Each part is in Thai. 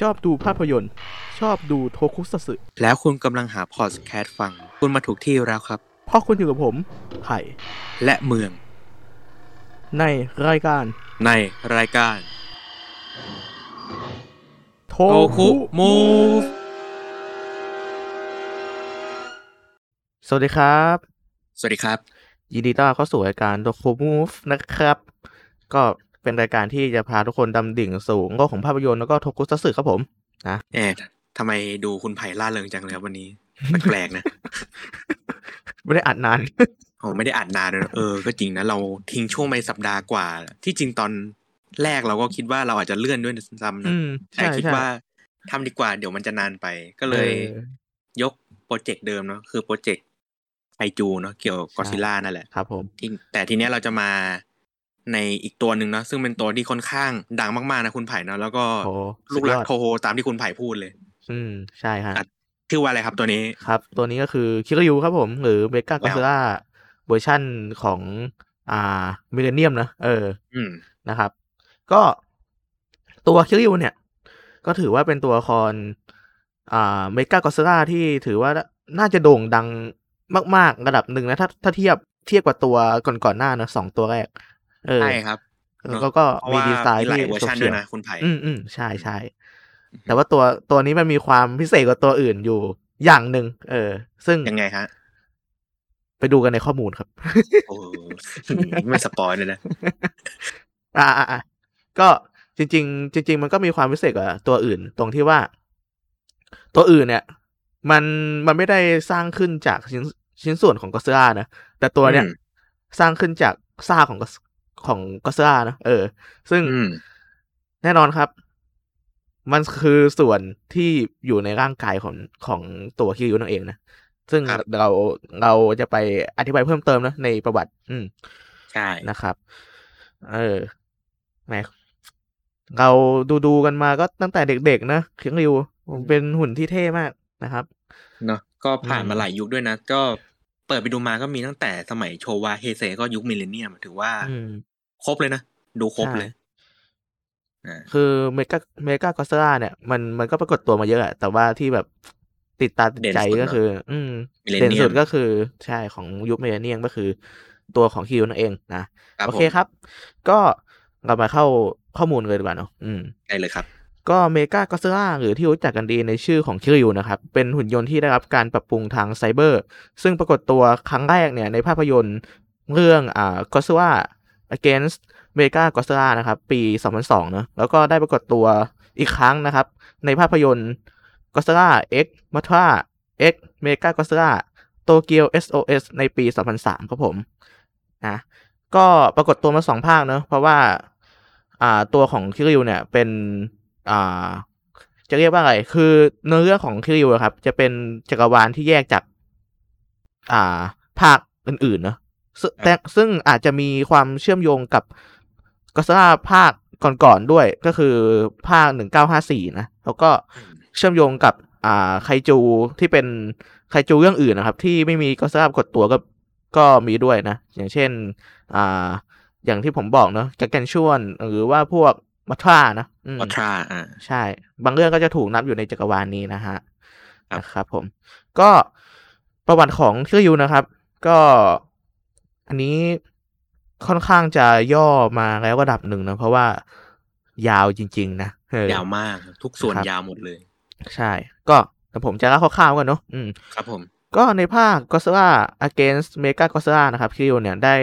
ชอบดูภาพยนตร์ ชอบดูโทคุซัตสึแล้วคุณกำลังหาพอดแคสต์ฟัง คุณมาถูกที่แล้วครับ เพราะคุณอยู่กับผมไผ่และเมือง ในรายการ ในรายการโทโอคุมูฟสวัสดีครับ สวัสดีครับ ยินดีต้อนรับเข้าสู่รายการโทคุมูฟนะครับ ก็ เป็นรายการที่จะพาทุกคนดำดิ่งสู่โลกของภาพยนตร์แล้วก็โทคุซัตสึครับผมนะแอบทำไมดูคุณไผ่ร่าเริงจังเลยครับวันนี้แปลกๆนะไม่ได้อัดนานโอ้ไม่ได้อัดนานเลยนะเออ ก็จริงนะเราทิ้งช่วงไปสัปดาห์กว่า ที่จริงตอนแรกเราก็คิดว่าเราอาจจะเลื่อนด้วยซ้ำนะอืมแต่ใช่คิดใช่ว่าทำดีกว่าเดี๋ยวมันจะนานไป ก็เลยเออยกโปรเจกต์เดิมเนาะคือโปรเจกต์ไคจูเนาะเกี่ยวกับก็อดซิลล่านั่นแหละครับ ผมที่แต่ทีเนี้ยเราจะมา ในอีกตัวหนึ่งเนาะซึ่งเป็นตัวที่ค่อนข้างดังมากๆนะคุณไผ่เนาะแล้วก็โอ้ลูกรักสุดยอดโทโฮตามที่คุณไผ่พูดเลย อืมใช่ฮะอะชื่อว่าอะไรครับตัวนี้ครับ ตัวนี้ก็คือคิริวครับผม หรือเบก a าก o ซิล่าเวอร์ชั่นของ อ่า Millennium นะเอออืมนะครับ ก็ตัวคิริวเนี่ย ก็ถือว่าเป็นตัวละครอ่าเมกาก็อดซิลล่าที่ถือว่าน่าจะโด่งดังมาก ๆ ระดับหนึ่งนะถ้าถ้าเทียบเทียบกับตัวก่อนๆหน้านะสองตัวแรกเออ ใช่ครับแล้วก็เพราะมีว่าดีไซน์มีหลายที่เวอร์ชันเฉีด้วยยวนะคุณไผ่อืมอืมใช่ใช่แต่ว่าตัวตัวนี้มันมีความพิเศษกว่าตัวอื่นอยู่อย่างหนึ่งเออ ซึ่งยังไงฮะ ไปดูกันในข้อมูลครับ โอ้ไม่สปอยเลยนะอ่าอ่าอ่าก็จริง ๆ จริง ๆ มันก็มีความพิเศษกว่าตัวอื่น ตรงที่ว่า ตัวอื่นเนี่ย มันมันไม่ได้สร้างขึ้นจากชิ้นชิ้นส่วนของกอสล่านะแต่ตัวเนี่ยอืมสร้างขึ้นจากซากของ Godzilla ของกอสล่านะเออ ซึ่งอืมแน่นอนครับ มันคือส่วนที่อยู่ในร่างกายของของตัวคิริวนั่นเองนะซึ่งครับเราเราจะไปอธิบายเพิ่มเติมนะในประวัติ อืมใช่นะครับ เออแหมเราดูดูกันมาก็ตั้งแต่เด็กๆนะคิริวเป็นหุ่นที่เท่มากนะครับเนาะก็ผ่านอืมมาหลายยุคด้วยนะ ก็เปิดไปดูมาก็มีตั้งแต่สมัยโชวาเฮเซก็ยุค Millennium ถือว่าอืม ครบเลยนะ ดูครบใช่เลยอ่าคือเมกาเมกาก็อดซิลล่าเนี่ยมันมันก็ปรากฏตัวมาเยอะอะแต่ว่าที่แบบติดตาติดใจก็คือ อืม Millennium เด่นสุดก็คือใช่ของยุค Millennium ก็คือ ตัวของคิริวนั่นเองนะครับโอเคผมครับ ก็เรามาเข้าข้อมูลเลยดีกว่าเนาะอืมได้เลยครับ ก็เมกากอสล่าหรือที่รู้จักกันดีในชื่อของคิริวนะครับ เป็นหุ่นยนต์ที่ได้รับการปรับปรุงทางไซเบอร์ ซึ่งปรากฏตัวครั้งแรกเนี่ยในภาพยนตร์เรื่องอ่า Godzilla Against Mega Godzilla นะครับ ปี 2002เนอะแล้วก็ได้ปรากฏตัวอีกครั้งนะครับ ในภาพยนตร์ Godzilla X Mothra X Mega Godzilla Tokyo SOS ในปี 2003 ครับผมนะก็ปรากฏตัวมาสองภาคเนอะเพราะว่าอ่าตัวของคิริวเนี่ยเป็นอ่าจะเรียกว่าอะไร คือเนื้อเรื่องของคิริวครับ จะเป็นจักรวาลที่แยกจาก อ่า ภาคอื่นๆเนอะ แต่ซึ่งอาจจะมีความเชื่อมโยงกับก็ซ่าภาคก่อนๆด้วยก็คือภาคหนึ่งเก้าห้าสี่นะแล้วก็เชื่อมโยงกับ อ่าไคจูที่เป็นไคจูเรื่องอื่นนะครับ ที่ไม่มีก็ซ่ากดตัวก็ก็มีด้วยนะ อย่างเช่น อ่า อย่างที่ผมบอกเนอะแกกแกนชวน หรือว่าพวกมัทรานะอืมวัทราอ่าใช่ บางเรื่องก็จะถูกนับอยู่ในจักรวาลนี้นะฮะครับนะครับผม ก็ประวัติของคิริยูนะครับ ก็ อันนี้ค่อนข้างจะย่อมาแล้วระดับหนึ่งนะ เพราะว่ายาวจริง ๆ นะเออยาวมาก ทุกส่วนนะครับยาวหมดเลย ใช่ ก็แต่ผมจะเล่าคร่าวๆกันเนาะอืมครับผม ก็ในภาค Godzilla Against Mega Godzilla นะครับคิริวเนี่ยได้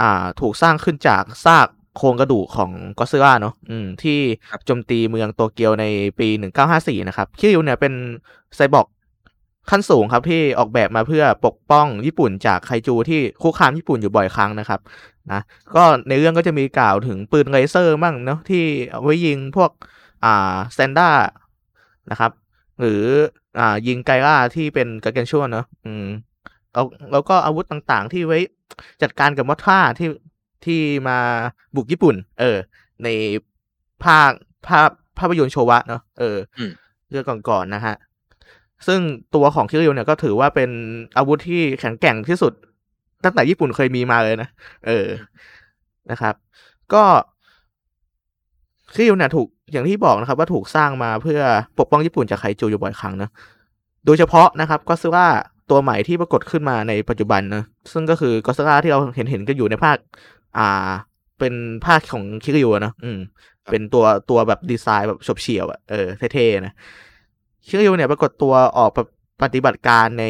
อ่าถูกสร้างขึ้นจากซากโครงกระดูกของ Godzilla เนาะอืม ที่ครับโจมตีเมืองโตเกียวในปี 1954 นะครับคิริวเนี่ยเป็นไซบอร์ก ขั้นสูงครับที่ออกแบบมาเพื่อปกป้องญี่ปุ่นจากไคจูที่คุกคามญี่ปุ่นอยู่บ่อยครั้งนะครับนะก็ในเรื่องก็จะมีกล่าวถึงปืนเลเซอร์มั่งเนาะที่เอาไว้ยิงพวกอ่าแซนด้านะครับ หรืออ่ายิงไกล่าที่เป็นกาเกนชวนเนอะอืมแล้วแล้วก็อาวุธต่างๆ ที่ไว้จัดการกับมอทราที่ที่มาบุกญี่ปุ่น เออ ในภาคภาพภาพยนตร์โชวะเนอะเอออมเรื่องก่อนๆนะฮะ ซึ่งตัวของคิริวเนี่ยก็ถือว่าเป็นอาวุธที่แข็งแกร่งที่สุด ตั้งแต่ญี่ปุ่นเคยมีมาเลยนะ เออนะครับ ก็คิริวเนี่ยถูกอย่างที่บอกนะครับ ว่าถูกสร้างมาเพื่อปกป้องญี่ปุ่นจากไคจูอยู่บ่อยครั้งนะโดยเฉพาะนะครับก็ซล่ว่าตัวใหม่ที่ปรากฏขึ้นมาในปัจจุบันนะซึ่งก็คือก็ซล่าที่เราเห็นเห็นกันอยู่ในภาค อ่า เป็นภาคของคิริวนะอืมเป็นตัวตัวแบบดีไซน์แบบฉบเฉี่ยวอะเออเท่ๆนะ คิริวเนี่ยปรากฏตัวออกปฏิบัติการใน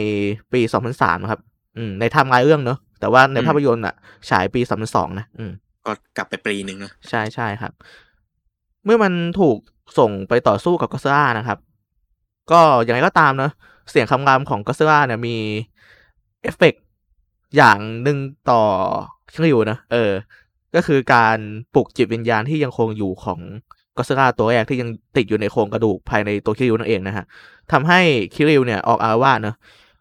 ปี 2003นะครับ อืมในไทม์ไลน์เรื่องเนอะแต่ว่าในภาพยนตร์อะ ฉายปี 2002 นะอืมก็กลับไปปีหนึ่งนะใช่ใช่ครับ เมื่อมันถูกส่งไปต่อสู้กับก็อดซิลล่านะครับ ก็อย่างไรก็ตามเนอะเสียงคำรามของก็อดซิลล่าเนี่ยมีเอฟเฟกต์อย่างหนึ่งต่อคิริวนะเออ ก็คือการปลุกจิตวิญญาณที่ยังคงอยู่ของ ก็ซล่าตัวแรกที่ยังติดอยู่ในโครงกระดูกภายในตัวคิริวนั่นเองนะฮะทำให้คิริวเนี่ยออกอารวาสเนอะ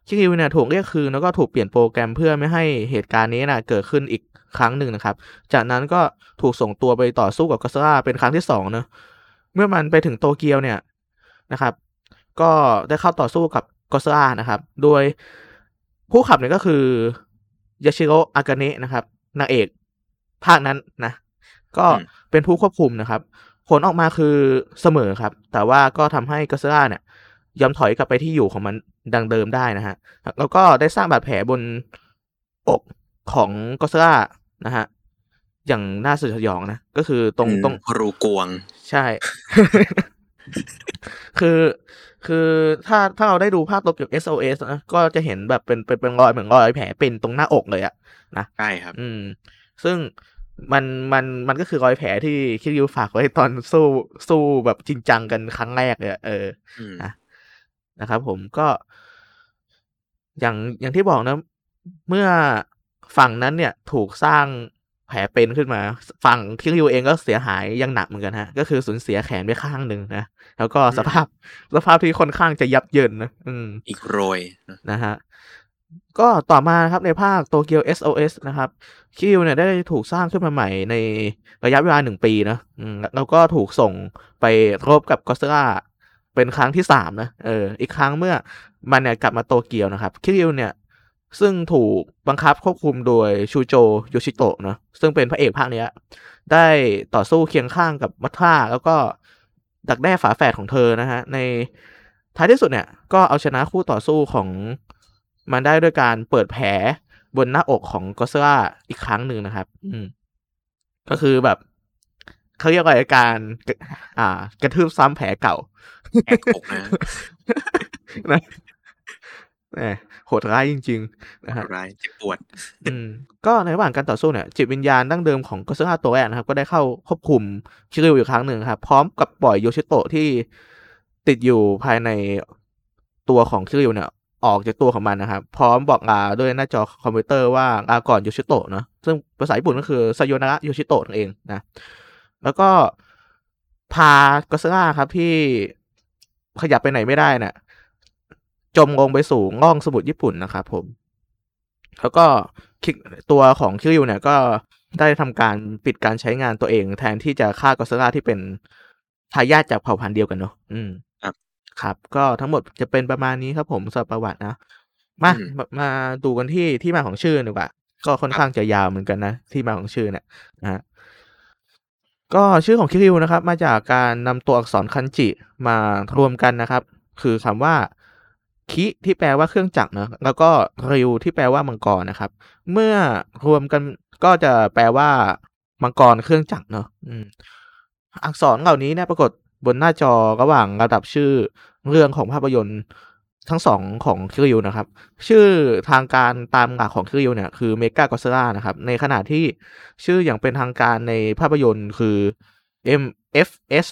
คิริวเนี่ยถูกเรียกคืนแล้วก็ถูกเปลี่ยนโปรแกรมเพื่อไม่ให้เหตุการณ์นี้นะเกิดขึ้นอีกครั้งหนึ่งนะครับ จากนั้นก็ถูกส่งตัวไปต่อสู้กับก็ซล่าเป็นครั้งที่สองเนอะเมื่อมันไปถึงโตเกียวเนี่ยนะครับ ก็ได้เข้าต่อสู้กับก็ซล่านะครับ โดยผู้ขับเนี่ยก็คือยาชิโรอากาเนะนะครับนางเอกภาคนั้นนะ ก็เป็นผู้ควบคุมนะครับ ผลออกมาคือเสมอครับ แต่ว่าก็ทำให้ก็ซล่าเนี่ยยอมถอยกลับไปที่อยู่ของมันดังเดิมได้นะฮะ แล้วก็ได้สร้างบาดแผลบนอกของก็ซล่านะฮะ อย่างน่าสยดสยองนะ ก็คือตรงตรงรูกวง ใช่ คือคือถ้าถ้าเราได้ดูภาพตัวเกี่ยวกับ SOS นะก็จะเห็นแบบเป็นเป็นเป็นรอยเหมือนรอยแผลเป็นตรงหน้าอกเลยอะนะใช่ครับ อืม ซึ่ง มันมันมันก็คือรอยแผลที่คิริวฝากไว้ตอนสู้สู้แบบจริงจังกันครั้งแรกเลยอะเอออืมนะนะครับผมก็ อย่างอย่างที่บอกนะ เมื่อฝั่งนั้นเนี่ยถูกสร้างแผลเป็นขึ้นมา ฝั่งคิริวเองก็เสียหายอยังหนักเหมือนกันฮะ ก็คือสูญเสียแขนไปข้างหนึ่งนะแล้วก็สภาพสภาพที่ค่อนข้างจะยับเยินนะอืมอีกโรยนะนะฮะ ก็ต่อมาครับในภาคโตเกียว SOS นะครับ คิวเนี่ยได้ถูกสร้างขึ้นมาใหม่ในระยะเวลาหนึ่งปีนะแล้วก็ถูกส่งไปรบกับกอสล่าเป็นครั้งที่สามนะเอออีกครั้งเมื่อมันเนี่ยกลับมาโตเกียวนะครับคิวเนี่ยซึ่งถูกบังคับควบคุมโดยชูโจโยชิโตะเนาะซึ่งเป็นพระเอกภาคเนี้ย ได้ต่อสู้เคียงข้างกับมัทธาแล้วก็ดักแด้ฝาแฝดของเธอนะฮะในท้ายที่สุดเนี่ยก็เอาชนะคู่ต่อสู้ของ มันได้ด้วยการเปิดแผลบนหน้าอกของก็ซล่าอีกครั้งหนึ่งนะครับ อืม ก็คือแบบเขาเรียกว่าการกระอ่า กระทืบซ้ำแผลเก่าแหกอกนะนะแหมโหดร้ายจริง ๆ นะฮะร้ายเจ็บปวด อืม ก็ในระหว่างการต่อสู้เนี่ย จิตวิญญาณดั้งเดิมของก็อดซิลล่าตัวแรกนะครับ ก็ได้เข้าควบคุมคิริวอีกครั้งหนึ่งครับ พร้อมกับปล่อยโยชิโตะที่ติดอยู่ภายในตัวของคิริวเนี่ย ออกจากตัวของมันนะครับ พร้อมบอกลาด้วยหน้าจอคอมพิวเตอร์ว่าลาก่อนโยชิโตะเนาะซึ่งภาษาญี่ปุ่นก็คือさよならโยชิโตะนั่นเองนะ แล้วก็พาก็อดซิลล่าครับที่ขยับไปไหนไม่ได้น่ะ จมลงไปสู่ง่องสมุทรญี่ปุ่นนะครับผม แล้วก็คิกตัวของคิริวเนี่ย ก็ได้ทำการปิดการใช้งานตัวเอง แทนที่จะฆ่ากอสล่าที่เป็นทายาทจากเผ่าพันธุ์เดียวกันเนาะอืม ครับครับ ก็ทั้งหมดจะเป็นประมาณนี้ครับผมสำหรับประวัตินะมาอืมมามาดูกันที่ที่มาของชื่อดีกว่า ก็ค่อนข้างจะยาวเหมือนกันนะ ที่มาของชื่อเนี่ยนะฮะก็ชื่อของคิริวนะครับ มาจากการนำตัวอักษรคันจิมารวมกันนะครับ คือคำว่าคิที่แปลว่าเครื่องจักรนะแล้วก็ริวที่แปลว่ามังกรนะครับ เมื่อรวมกันก็จะแปลว่ามังกรเครื่องจักรเนาะอืมอักษรเหล่านี้เนี่ยปรากฏ บนหน้าจอระหว่างระดับชื่อเรื่องของภาพยนตร์ทั้งสองของคิริวนะครับ ชื่อทางการตามหลักของคิริวเนี่ยคือเมกากอสล่านะครับ ในขณะที่ชื่ออย่างเป็นทางการในภาพยนตร์คือ MFS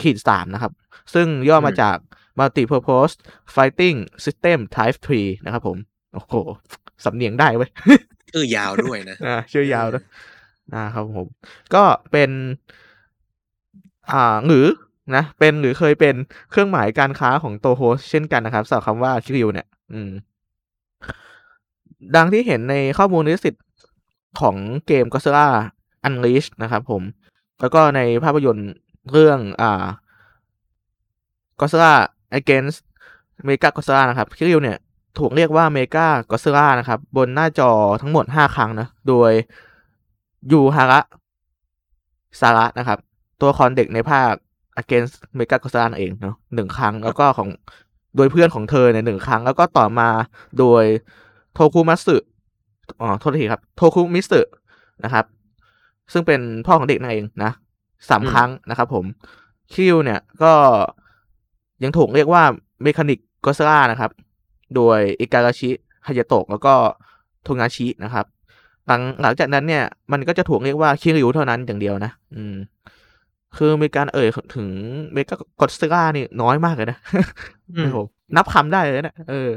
ขีดสามนะครับ ซึ่งย่อมาอืมจาก Multi-Purpose Fighting System Type 3 นะครับผม โอ้โห สำเนียงได้เว้ย ชื่อยาวด้วยนะ อ่า ชื่อยาวนะนะครับผม ก็เป็น อ่าหรือนะเป็นหรือเคยเป็นเครื่องหมายการค้าของโตโฮสเช่นกันนะครับสำหรับคำว่าคิริวเนี่ย อืม ดังที่เห็นในข้อมูลลิขสิทธิ์ของเกม Godzilla Unleashed นะครับผม แล้วก็ในภาพยนตร์เรื่องอ่า Godzilla Against Mega Godzilla นะครับคิริวเนี่ยถูกเรียกว่า Mega Godzilla นะครับ บนหน้าจอทั้งหมด 5 ครั้งนะ โดยยูฮาระซาระนะครับ ตัวละครเด็กในภาค against Mega g o s a เองเนาะหนึ่งครั้งแล้วก็ของโดยเพื่อนของเธอเนี่ยหนึ่งครั้ง แล้วก็ต่อมาโดยโทคุมัตสึอ๋อโทษทีครับ โทคุมิสึนะครับ ซึ่งเป็นพ่อของเด็กนั่นเองนะสามครั้งนะครับผม คิวเนี่ยก็ยังถูกเรียกว่า Mechagodzilla นะครับ โดยอิการาชิฮายาโตะแล้วก็โทงาชินะครับ หลังหลังจากนั้นเนี่ย มันก็จะถูกเรียกว่าคิริวเท่านั้นอย่างเดียวนะ อืม คือมีการเอ่ยถึงเมกากอสลานี่น้อยมากเลยนะผมนับคำได้เลยนะเออ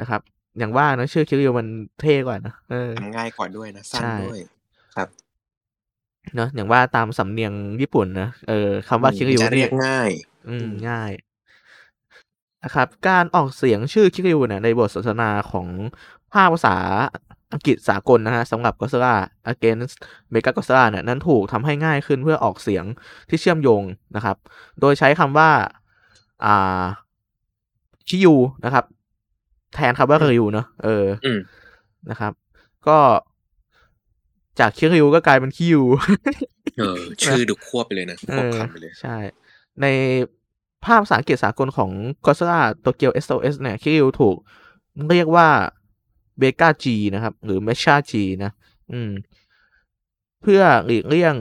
นะครับ อย่างว่านะชื่อคิริวมันเท่กว่านะเออทำง่ายกว่าด้วยนะสั้นด้วยครับเนาะอย่างว่าตามสำเนียงญี่ปุ่นนะเออคำว่าคิริวเรียกง่าย อืมง่ายนะครับ การออกเสียงชื่อคิริวเนี่ยในบทสนทนาของภาคภาษา อังกฤษสากลนะฮะสำหรับก็ซล่า against mega g o ซล่าเนี่ยนั้นถูกทำให้ง่ายขึ้นเพื่อออกเสียงที่เชื่อมโยงนะครับ โดยใช้คำว่าอ่าชิยูนะครับ แทนคำว่าริวเนาะเออนะครับ ก็จากคิริวก็กลายเป็นคิวเออ ชื่อดูควบไปเลยนะควบคำไปเลย ใช่ ในภาพภาษาอังกฤษสากลของ g o ซล่าโตเกียว SOS เนี่ยคิริวถูกเรียกว่า เบกาจีนะครับ หรือเมชาจีนะ อืม เพื่อหลีกเลี่ยง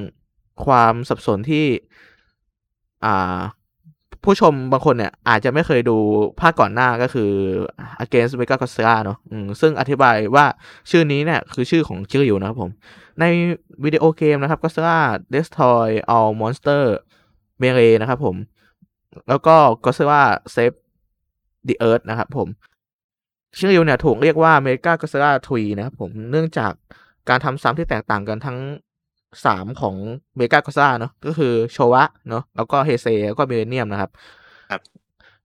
ความสับสนที่ อ่า ผู้ชมบางคนเนี่ย อาจจะไม่เคยดูภาคก่อนหน้าก็คือ Against Mega Godzilla เนาะซึ่งอธิบายว่าชื่อนี้เนี่ย คือชื่อของชื่ออยู่นะครับผม ในวิดีโอเกมนะครับ Godzilla Destroy All Monster Melee นะครับผม แล้วก็ Godzilla Save the Earth นะครับผม คิริวเนี่ยถูกเรียกว่า Mechagodzilla three นะครับผมเนื่องจากการทำซ้ำที่แตกต่างกันทั้งสามของ Mechagodzilla เนาะก็คือโชวะเนาะแล้วก็เฮเซแล้วก็ Millennium นะครับครับ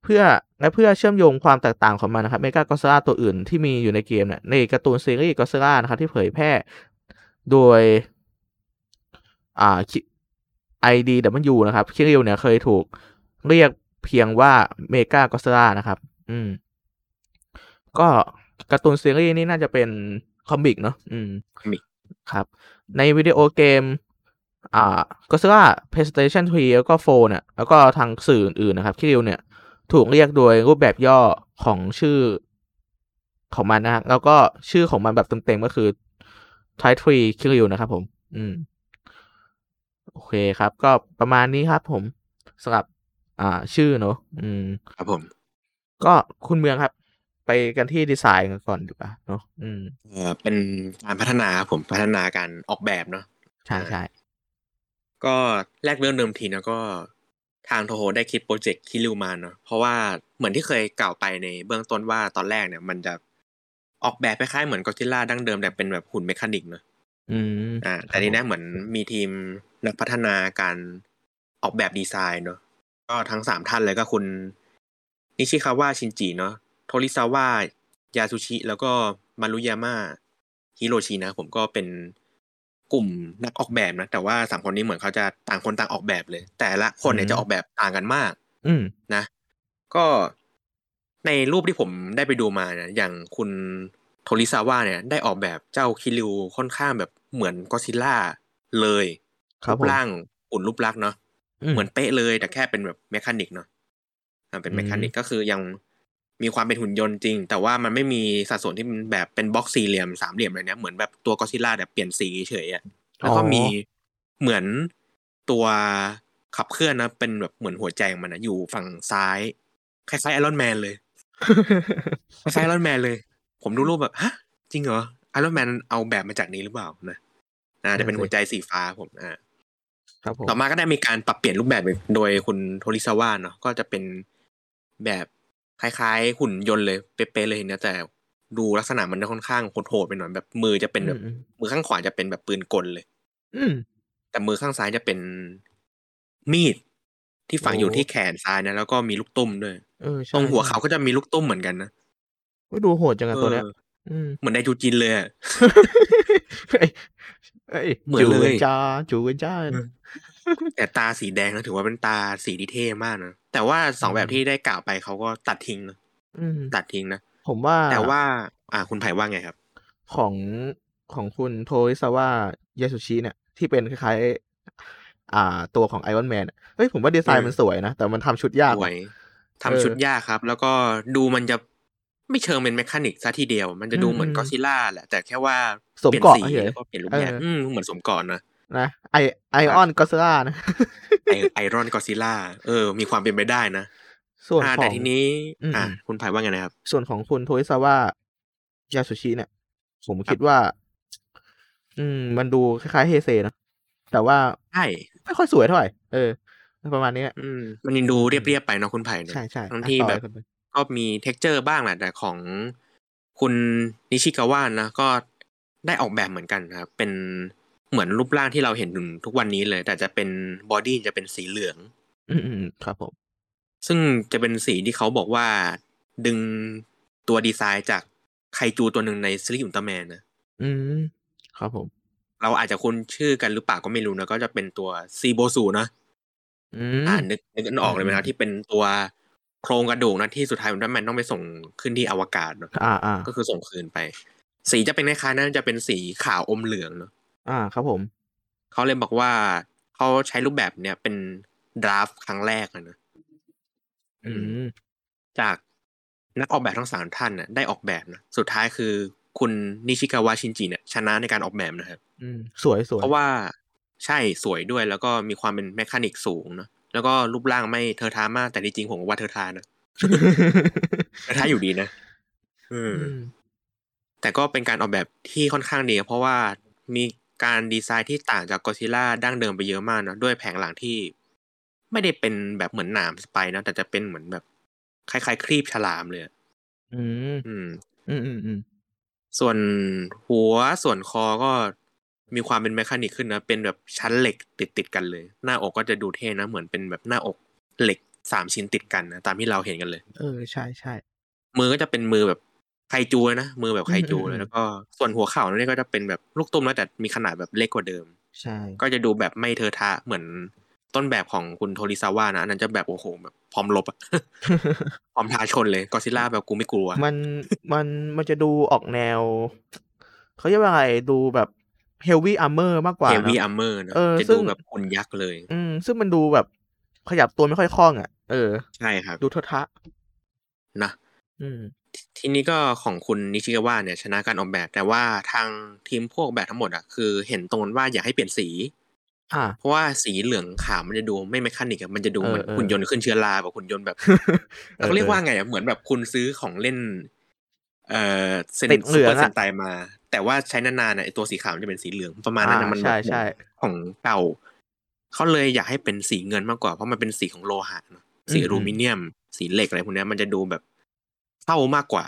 เพื่อและเพื่อเชื่อมโยงความแตกต่างของมันนะครับ Mechagodzilla ตัวอื่นที่มีอยู่ในเกมเนี่ยในการ์ตูนซีรีส์กัสลานะครับที่เผยแพร่โดยอ่า IDW นะครับคิริวเนี่ยเคยถูกเรียกเพียงว่า Mechagodzilla นะครับ อืม ก็การ์ตูนซีรีส์นี่น่าจะเป็น comic เนาะอืม comic ครับ ในวิดีโอเกม อ่าก็ซึ่งว่า PlayStation 3 แล้วก็4เนี่ยแล้วก็ทางสื่ออื่นๆนะครับ คิริวเนี่ย ถูกเรียกโดยรูปแบบย่อของชื่อของมันนะฮะแล้วก็ชื่อของมันแบบเต็มๆก็คือ t i 3คิริวนะครับผม อืม โอเคครับ ก็ประมาณนี้ครับผมสำหรับ อ่า ชื่อเนาะอืม ครับผม ก็คุณเมืองครับ ไปกันที่ดีไซน์กันก่อนดีกว่าเนาะอืมเออเป็นการพัฒนาผมพัฒนาการออกแบบเนาะใช่ใช่ก็แรกเริ่มเดิมทีนะก็ทางโทโฮได้คิดโปรเจกต์คิริวมาเนาะเพราะว่าเหมือนที่เคยกล่าวไปในเบื้องต้นว่าตอนแรกเนี่ย มันจะออกแบบคล้ายๆเหมือนกอซิล่าดั้งเดิมแต่เป็นแบบหุ่น mechanic เนาะอืมอ่าแต่นี้นะเหมือนมีทีมนักพัฒนาการออกแบบดีไซน์เนาะก็ทั้งสามท่านเลยก็คุณนิชิคาวะชินจิเนาะโท ริซาวะยาสุชิ แล้วก็มารุยาม่าฮิโรชินะผมก็เป็นกลุ่มนักออกแบบนะ แต่ว่าสามคนนี้เหมือนเขาจะต่างคนต่างออกแบบเลย แต่ละคนเนี่ยจะออกแบบต่างกันมาก อืมนะ ก็ในรูปที่ผมได้ไปดูมาเนี่ยอย่างคุณโทริซาวะเนี่ย ได้ออกแบบเจ้าคิริวค่อนข้างแบบเหมือนกอซิล่าเลยรูปร่างหุ่นรูปลักษณ์เนาะเหมือนเป๊ะเลยแต่แค่เป็นแบบ mechanic เนาะเป็น mechanic ก็คือยัง มีความเป็นหุ่นยนต์จริง แต่ว่ามันไม่มีสัดส่วนที่มันแบบเป็นบล็อกสี่เหลี่ยมสามเหลี่ยมอะไรเนี้ยเหมือนแบบตัวกอซิล่าแบบเปลี่ยนสีเฉยอะแล้วก็มีเหมือนตัวขับเคลื่อนนะเป็นแบบเหมือนหัวใจของมันนะอยู่ฝั่งซ้ายคล้ายๆ Iron Man เลยคล้ายๆ Iron Man เลย ผมดูรูปแบบฮะจริงเหรอ Iron Man เอาแบบมาจากนี้หรือเปล่านะนะจะเป็นหัวใจสีฟ้าผมอ่าต่อมาก็ได้มีการปรับเปลี่ยนรูปแบบโดยคุณโทริซาวะเนาะก็จะเป็นแบบ คล้ายๆ หุ่นยนต์เลยเป๊ะๆเลยเนี่ยแต่ดูลักษณะมันค่อนข้างโหดๆไปหน่อยแบบมือจะเป็นแบบมือข้างขวาจะเป็นแบบปืนกลเลย อืแต่มือข้างซ้ายจะเป็นมีดที่ฝังอยู่ที่แขนซ้ายนะแล้วก็มีลูกตุ้มด้วยตรงหัวเขาก็จะมีลูกตุ้มเหมือนกันนะก็ดูโหดจังอะตัวเนี้ย เหมือนในจูจินเลยอะเหมือนเลยจ้าจูจ้าแต่ตาสีแดงนะถือว่าเป็นตาสีที่เท่มากนะแต่ว่าสองแบบที่ได้กล่าวไปเขาก็ตัดทิ้งนะตัดทิ้งนะผมว่า แต่ว่า อ่าคุณไผ่ว่าไงครับ ของของคุณโทริซาวะยาสุชิเนี่ย ที่เป็นคล้ายอ่า ตัวของ Iron Man เฮ้ยผมว่าดีไซน์มันสวยนะ แต่มันทำชุดยากสวยทำชุดยากครับ แล้วก็ดูมันจะ ไม่เชิงเป็น mechanic ซะทีเดียว มันจะดูเหมือนก็ซิล่าแหละ แต่แค่ว่าสวมเปลี่ยนเกราะสีเฉยแล้วก็เปลี่ยนรูปแบบอืมเหมือนสวมเกราะนะนะไอ Iron Godzilla นะไอ Iron Godzillaเออ มีความเป็นไปได้นะ ส่วนอ่าขอแต่งทีนี้อืมอ่า คุณไผ่ว่าไงนะครับ ส่วนของคุณโทริซาวะยาสุชิเนี่ย ผมคิดว่า อืม มันดูคล้ายๆเฮเซนะแต่ว่าใช่ไม่ค่อยสวยเท่าไหร่เออประมาณนี้อืมมันยังดูเรียบๆไปเนาะคุณไผ่เนี่ยใช่ใช่ทั้งอะที่ต่อแบเลยบคุณไป ก็มีเท็กเจอร์บ้างแหละแต่ของคุณนิชิกาวะนะก็ได้ออกแบบเหมือนกันครับ เป็นเหมือนรูปร่างที่เราเห็นอยู่ทุกวันนี้เลย แต่จะเป็นบอดี้จะเป็นสีเหลืองอืมอืมครับผม ซึ่งจะเป็นสีที่เขาบอกว่าดึงตัวดีไซน์จากไคจูตัวหนึ่งในซีรีส์อุลตร้าแมนนะอืมครับผม เราอาจจะคุ้นชื่อกันหรือเปล่าก็ไม่รู้นะ ก็จะเป็นตัวซีโบซูนะ อืมอ่านึกนึกกันออกเลยไหมครับที่เป็นตัว โครงกระดูกนะที่สุดท้ายอุลตร้าแมนต้องไปส่งขึ้นที่อวกาศเนอะอ่าอ่าก็คือส่งคืนไป สีจะเป็นคล้ายๆนั้นจะเป็นสีขาวอมเหลืองเนอะอ่าครับผม เขาเลยบอกว่าเขาใช้รูปแบบเนี้ยเป็นดราฟครั้งแรกอะนะอืมจากนักออกแบบทั้งสามท่านน่ะได้ออกแบบนะสุดท้ายคือคุณนิชิกาวะชินจิเนี่ยชนะในการออกแบบนะครับ อืม สวยสวยเพราะว่าใช่สวยด้วยแล้วก็มีความเป็นแมคานิกสูงเนอะ แล้วก็รูปร่างไม่เทอะทามาก แต่จริงๆผมว่าเทอะทานะเทอะทาอยู่ดีนะอืมอืมแต่ก็เป็นการออกแบบที่ค่อนข้างดีเพราะว่ามีการดีไซน์ที่ต่างจากก d ซิล่าดั้งเดิมไปเยอะมากนะด้วยแผงหลังที่ ไม่ได้เป็นแบบเหมือนหนามสไปนะแต่จะเป็นเหมือนแบบคล้ายๆครีบฉลามเลยอะอืมอืมอืมอืมอืมส่วนหัวส่วนคอก็ มีความเป็นแมคานิกขึ้นนะ เป็นแบบชั้นเหล็กติดติดๆกันเลย หน้าอกก็จะดูเท่นะ เหมือนเป็นแบบหน้าอกเหล็กสามชิ้นติดกันนะตามที่เราเห็นกันเลย เออใช่ใช่มือก็จะเป็นมือแบบไคจูเลยนะมือแบบไคจูอืมอืมเลยแล้วก็ส่วนหัวเข่านี่ก็จะเป็นแบบลูกตุ้มนะแต่มีขนาดแบบเล็กกว่าเดิม ใช่ ก็จะดูแบบไม่เทอะทะเหมือนต้นแบบของคุณโทริซาวะนะอันนั้นจะแบบโอ้โหแบบพร้อมรบอะพร้อมท้าชนเลยกอซิล่าแบบกูไม่กลัว มันมันมันจะดูออกแนวเขาเรียกว่าอะไรดูแบบ heavy armor มากกว่าเฮเนวี่อะอัมเมอร์นะเออจะซึ่ดูงแบบหุ่นยักษ์เลย อืม ซึ่งมันดูแบบขยับตัวไม่ค่อยคล่องอะ เออ ใช่ครับ ดูเทอะทะนะอืมทีนี้ก็ของคุณนิชิกาวะเนี่ย ชนะการออกแบบ แต่ว่าทางทีมพวกออกแบบทั้งหมดอะคือเห็นตรงกันว่าอยากให้เปลี่ยนสีอ่าเพราะว่าสีเหลืองขาวมันจะดูไม่ mechanic อะมันจะดูเหมือนเออเออหุ่นยนต์ขึ้นเชื้อราแบบหุ่นยนต์แบบเขาเรียกว่าไงอะเหมือนแบบคุณซื้อของเล่น เอ่อเซนติดเหลืองอะซูปร์เซนไตมา แต่ว่าใช้นานๆน่ะไอตัวสีขาวมันจะเป็นสีเหลืองประมาณนั้นนะอ่ามันใช่แบบใช่ของเก่าเขาเลยอยากให้เป็นสีเงินมากกว่าเพราะมันเป็นสีของโลหะเนอะสีอลูมิเนียม สีเหล็กอะไรพวกเนี้ยมันจะดูแบบเข้ามากกว่า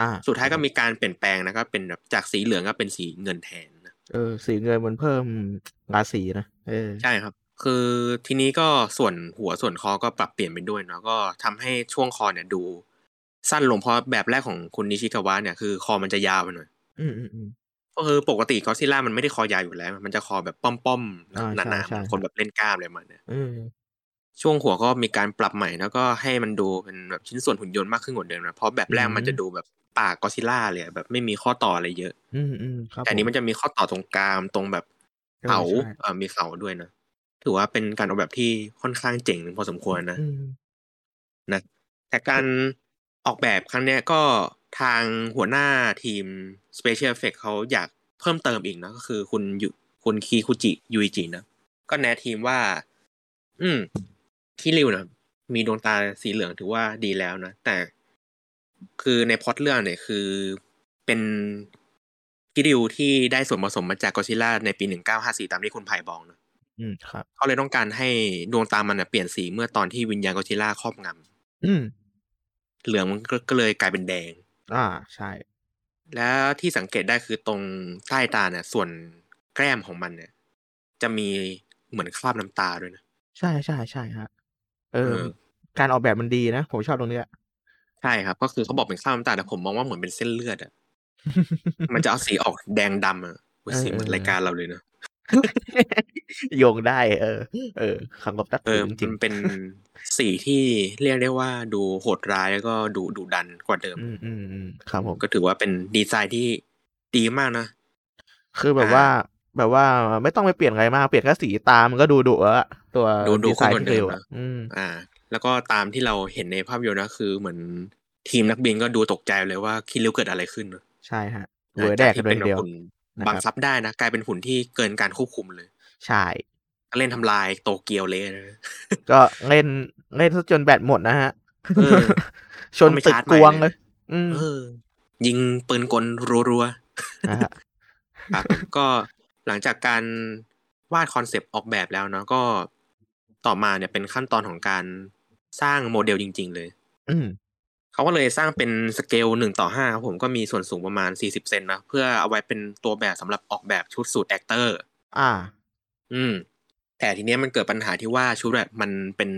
อ่าสุดท้ายก็มีการเปลี่ยนแปลงนะครับเป็นแบบจากสีเหลืองก็เป็นสีเงินแทนนะเออ สีเงินมันเพิ่มราศีนะเออใช่ครับ คือทีนี้ก็ส่วนหัวส่วนคอก็ปรับเปลี่ยนไปด้วยเนาะก็ทำให้ช่วงคอเนี่ยดู สั้นลงเพราะแบบแรกของคุณนิชิกาวะเนี่ยคือคอมันจะยาวไปหน่อย อืมอืมอืมก็คือปกติก็ซิล่ามันไม่ได้คอยาวอยู่แล้ว มันจะคอแบบป้อมๆอ่าหนาใช่ๆใช่เหมือนคนแบบเล่นกล้ามอะไรประมาณเนี้ยอืมช่วงหัวก็มีการปรับใหม่แล้วก็ให้มันดูเป็นแบบชิ้นส่วนหุ่นยนต์มากขึ้นกว่าเดิมนะเพราะแบบแรกอืมมันจะดูแบบปากก็ซิล่าเลยอะแบบไม่มีข้อต่ออะไรเยอะ อืมอืมครับแต่อันนี้มันจะมีข้อต่อตรงกรามตรงแบบเออเขาใช่เอ่อมีเขาด้วยนะถือว่าเป็นการออกแบบที่ค่อนข้างเจ๋งพอสมควรนะอืมนะแต่การออกแบบครั้งเนี้ยก็ ทางหัวหน้าทีม Special Effect เขาอยากเพิ่มเติมอีกนะก็คือคุณยุคุณคีคุจิยูอิจินะ ก็แนะทีมว่า อืมที่ริวนะมีดวงตาสีเหลืองถือว่าดีแล้วนะ แต่คือในพล็อตเรื่องเนี่ยคือเป็นคิริวที่ได้ส่วนผสมมาจากกอซิล่าในปี1954ตามที่คุณไผ่บอกนะอืมครับเขาเลยต้องการให้ดวงตามันนะเปลี่ยนสีเมื่อตอนที่วิญญาณกอซิล่าครอบงอืมำเหลืองมันก็ก็เลยกลายเป็นแดง อ่าใช่ แล้วที่สังเกตได้คือตรงใต้ตาเนี่ยส่วนแก้มของมันเนี่ย จะมีเหมือนคราบน้ำตาด้วยนะ ใช่ใช่ใช่ฮะเออเออการออกแบบมันดีนะ ผมชอบตรงเนี้ยใช่ครับ ก็คือเขาบอกเป็นคราบน้ำตาแต่ผมมองว่าเหมือนเป็นเส้นเลือดอะมันจะเอาสีออกแดงดำอะอุ๊ยสีเหมือนเออรายการเราเลยเนอะ โยงได้ เออ เออคำกับตัดเออจริงมันเป็นสีที่เรียกได้ว่าดูโหดร้ายแล้วก็ดูดุดันกว่าเดิมๆอืมอืมอืมครับผมก็ถือว่าเป็นดีไซน์ที่ดีมากนะ คือแบบอ่าว่า แบบว่าไม่ต้องไปเปลี่ยนอะไรมาก เปลี่ยนแค่สีตามันก็ดูดุแล้วตัวดูดูดีไซน์คนที่เดิเร็มวนะอืมอ่า แล้วก็ตามที่เราเห็นในภาพยนตร์นะคือเหมือนทีมนักบินก็ดูตกใจเลยว่าคิริวเกิดอะไรขึ้นเนอะใช่ฮะอ่าเวอร์แดจากกกัที่นเลเป็ยนเดียวหุ่นนะ บังครับซับได้นะกลายเป็นหุ่นที่เกินการควบคุมเลย ใช่เล่นทำลายโตเกียวเลยนะก็เล่นเล่นซะจนแบตหมดนะฮะเออชนต้องไปตึกชาร์จใหกม่วงเลเลยยอืมเออยิงปืนกลรัวนะฮะๆครับก็หลังจากการวาดคอนเซปต์ออกแบบแล้วเนาะก็ต่อมาเนี่ยเป็นขั้นตอนของการสร้างโมเดลจริง ๆ เลย อืม เขาก็เลยสร้างเป็นสเกลหนึ่งต่อห้าครับผมก็มีส่วนสูงประมาณสี่สิบเซนนะเพื่อเอาไว้เป็นตัวแบบสำหรับออกแบบชุด suit actor อ่า อืม แต่ทีเนี้ยมันเกิดปัญหาที่ว่าชุดแบบมันเป็น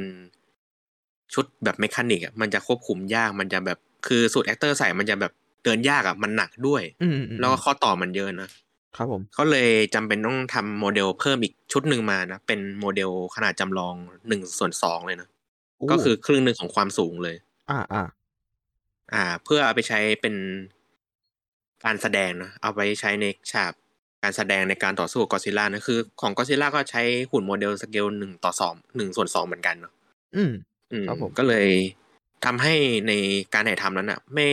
ชุดแบบ mechanic อะมันจะควบคุมยากมันจะแบบคือ suit actor ใส่มันจะแบบเดินยากอะมันหนักด้วยอืมอืมแล้วก็ข้อต่อมันเยอะนะครับผมเขาเลยจำเป็นต้องทำโมเดลเพิ่มอีกชุดหนึ่งมานะเป็นโมเดลขนาดจำลองหนึ่งส่วนสองเลยนะก็คือครึ่งหนึ่งของความสูงเลย อ่าอ่า อ่า เพื่อเอาไปใช้เป็นการแสดงนะเอาไปใช้ในฉากการแสดงในการต่อสู้กับกอซิล่านะคือ ของกอซิล่าก็ใช้หุ่นโมเดลสเกลหนึ่งต่อสองหนึ่งส่วนสองเหมือนกันเนาะอืมอืมครับผมก็เลยทำให้ในการถ่ายทำนั้นอะ ไม่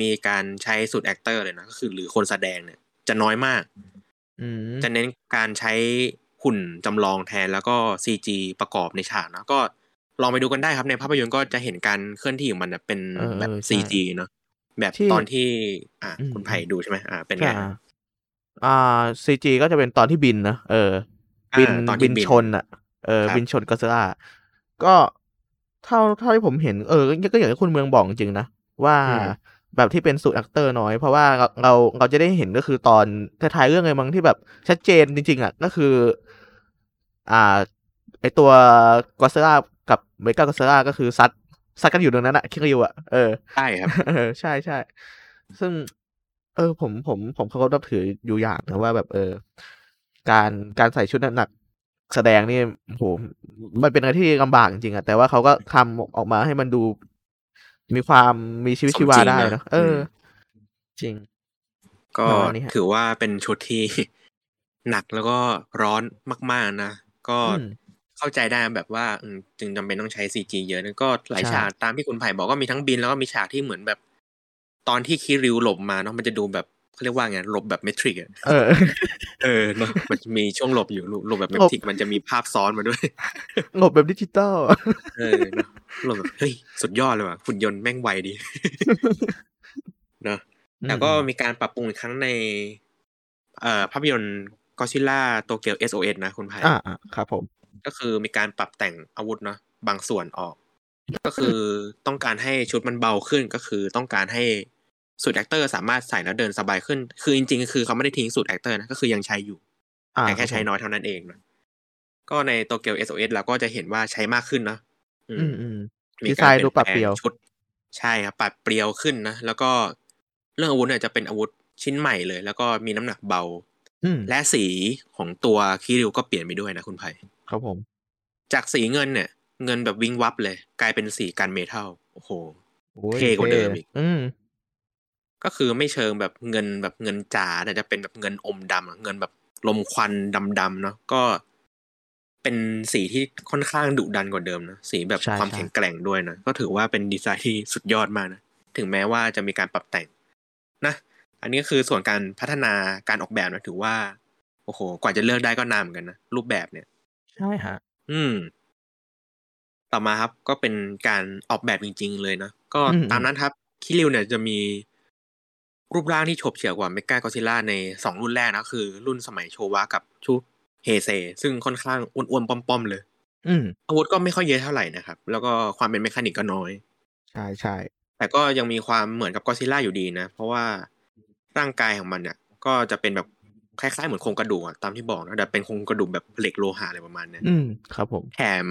มีการใช้ suit actor เลยนะก็คือ หรือคนแสดงเนี่ย จะน้อยมากอืมจะเน้นการใช้หุ่นจำลองแทนแล้วก็ CG ประกอบในฉากนะก็ ลองไปดูกันได้ครับในภาพยนตร์ก็จะเห็นการเคลื่อนที่ของมันนะเป็นเออแบบเออใช่ซีจีเนาะแบบที่ตอนที่ อ่าอืมคุณไผ่ดูใช่ไหมอ่า เป็นไงอ่าอ่า CG ก็จะเป็นตอนที่บินนะเอออ่าบินตอนที่บินบินชนอะเออครับบินชนก็ซล่าก็เท่าเท่าที่ผมเห็นเออก็ก็อย่างที่คุณเมืองบอกจริงๆนะว่าอืมแบบที่เป็น suit actor น้อยเพราะว่าเราเราเราจะได้เห็นก็คือตอนท้ายๆเรื่องเลยมั้งที่แบบชัดเจนจริง ๆอะก็คือ อ่า ไอตัวก็ซล่า กับเมกาก็ซล่าก็คือซัดซัดกันอยู่ตรงนั้นอะคิริวอะเออใช่ครับเออใช่ใช่ซึ่ง เออ ผมผมผมเคารพนับถืออยู่อย่างนะว่าแบบเออ การการใส่ชุดหนักๆแสดงนี่โหมันเป็นอะไรที่ลำบากจริงๆอะแต่ว่าเขาก็ทำออกมาให้มันดู มีความมีชีวิตชีวาสมจริงได้นะเนอะเอออมจริง ก็ประมาณนี้ฮะถือว่าเป็นชุดที่หนักแล้วก็ร้อนมาก ๆนะก็อืม เข้าใจได้แบบว่าอืมจึงจำเป็นต้องใช้ซีจีเยอะนะก็หลายใช่ฉากตามที่คุณไผ่บอกก็มีทั้งบินแล้วก็มีฉากที่เหมือนแบบ ตอนที่คิริวหลบมาเนาะมันจะดูแบบเขาเรียกว่าไงหลบแบบเมทริกอะเออ เออเนาะมันจะมีช่วงหลบอยู่หลบแบบเมหลบทริกมันจะมีภาพซ้อนมาด้วยหลบแบบดิจิตอลเออเนอะหลบแบบเฮ้ยสุดยอดเลยว่ะหุ่นยนต์แม่งไวดีเนอะแต่ก็มีการปรับปรุงอีกครั้งใน เอ่อภาพยนตร์ก็ซิล่าโตเกียว SOS นะคุณไผ่อ่าอ่าครับผม ก็คือมีการปรับแต่งอาวุธเนาะบางส่วนออก ก็คือต้องการให้ชุดมันเบาขึ้นก็คือต้องการให้สูตรแอคเตอร์สามารถใส่แล้วเดินสบายขึ้น คือจริงๆ คือเขาไม่ได้ทิ้งสูตรแอคเตอร์นะก็คือยังใช้อยู่อ่าแต่แค่รับใช้ผมน้อยเท่านั้นเองนะก็ในโตเกียว SOS เราก็จะเห็นว่าใช้มากขึ้นเนาะอือืมมอืมมีดีไซการน์เปลี่ดูยนปรับแปลเปลี่ยวงชุด ใช่ครับปรับเปรียวขึ้นนะแล้วก็เรื่องอาวุธเนี่ยจะเป็นอาวุธชิ้นใหม่เลย แล้วก็มีน้ำหนักเบาอืมและสีของตัวคิริวก็เปลี่ยนไปด้วยนะคุณไผ่ ครับผม จากสีเงินเนี่ย เงินแบบวิงวับเลย กลายเป็นสีกันเมทัลโอ้โหโอ้ยเท่กว่าเดิมอีกอืมก็คือไม่เชิงแบบเงินแบบเงินจ๋าแต่จะเป็นแบบเงินอมดำอะเงินแบบลมควันดำๆเนาะก็เป็นสีที่ค่อนข้างดุดันกว่าเดิมนะสีแบบใช่ความใช่แข็งแกร่งด้วยนะก็ถือว่าเป็นดีไซน์ที่สุดยอดมากนะถึงแม้ว่าจะมีการปรับแต่งนะอันนี้คือส่วนการพัฒนาการออกแบบนะถือว่า โอ้โห กว่าจะเลือกได้ก็นานเหมือนกันนะรูปแบบเนี่ย ใช่ฮะ อืม ต่อมาครับ ก็เป็นการออกแบบจริง ๆ เลยนะก็อืมตามนั้นครับ คิริวเนี่ยจะมีรูปร่างที่โฉบเฉี่ยวกว่าเมกากอซิล่าในสองรุ่นแรกนะคือ รุ่นสมัยโชวะกับยุคเฮเซ ซึ่งค่อนข้างอ้วนๆป้อมๆเลย อืมอาวุธก็ไม่ค่อยเยอะเท่าไหร่นะครับ แล้วก็ความเป็น mechanic ก็น้อย ใช่ใช่แต่ก็ยังมีความเหมือนกับกอซิล่าอยู่ดีนะ เพราะว่าร่างกายของมันเนี่ยก็จะเป็นแบบ คล้ายๆเหมือนโครงกระดูกอะตามที่บอกนะแต่เป็นโครงกระดูกแบบเหล็กโลหะอะไรประมาณเนี้ยอืมครับผมแถม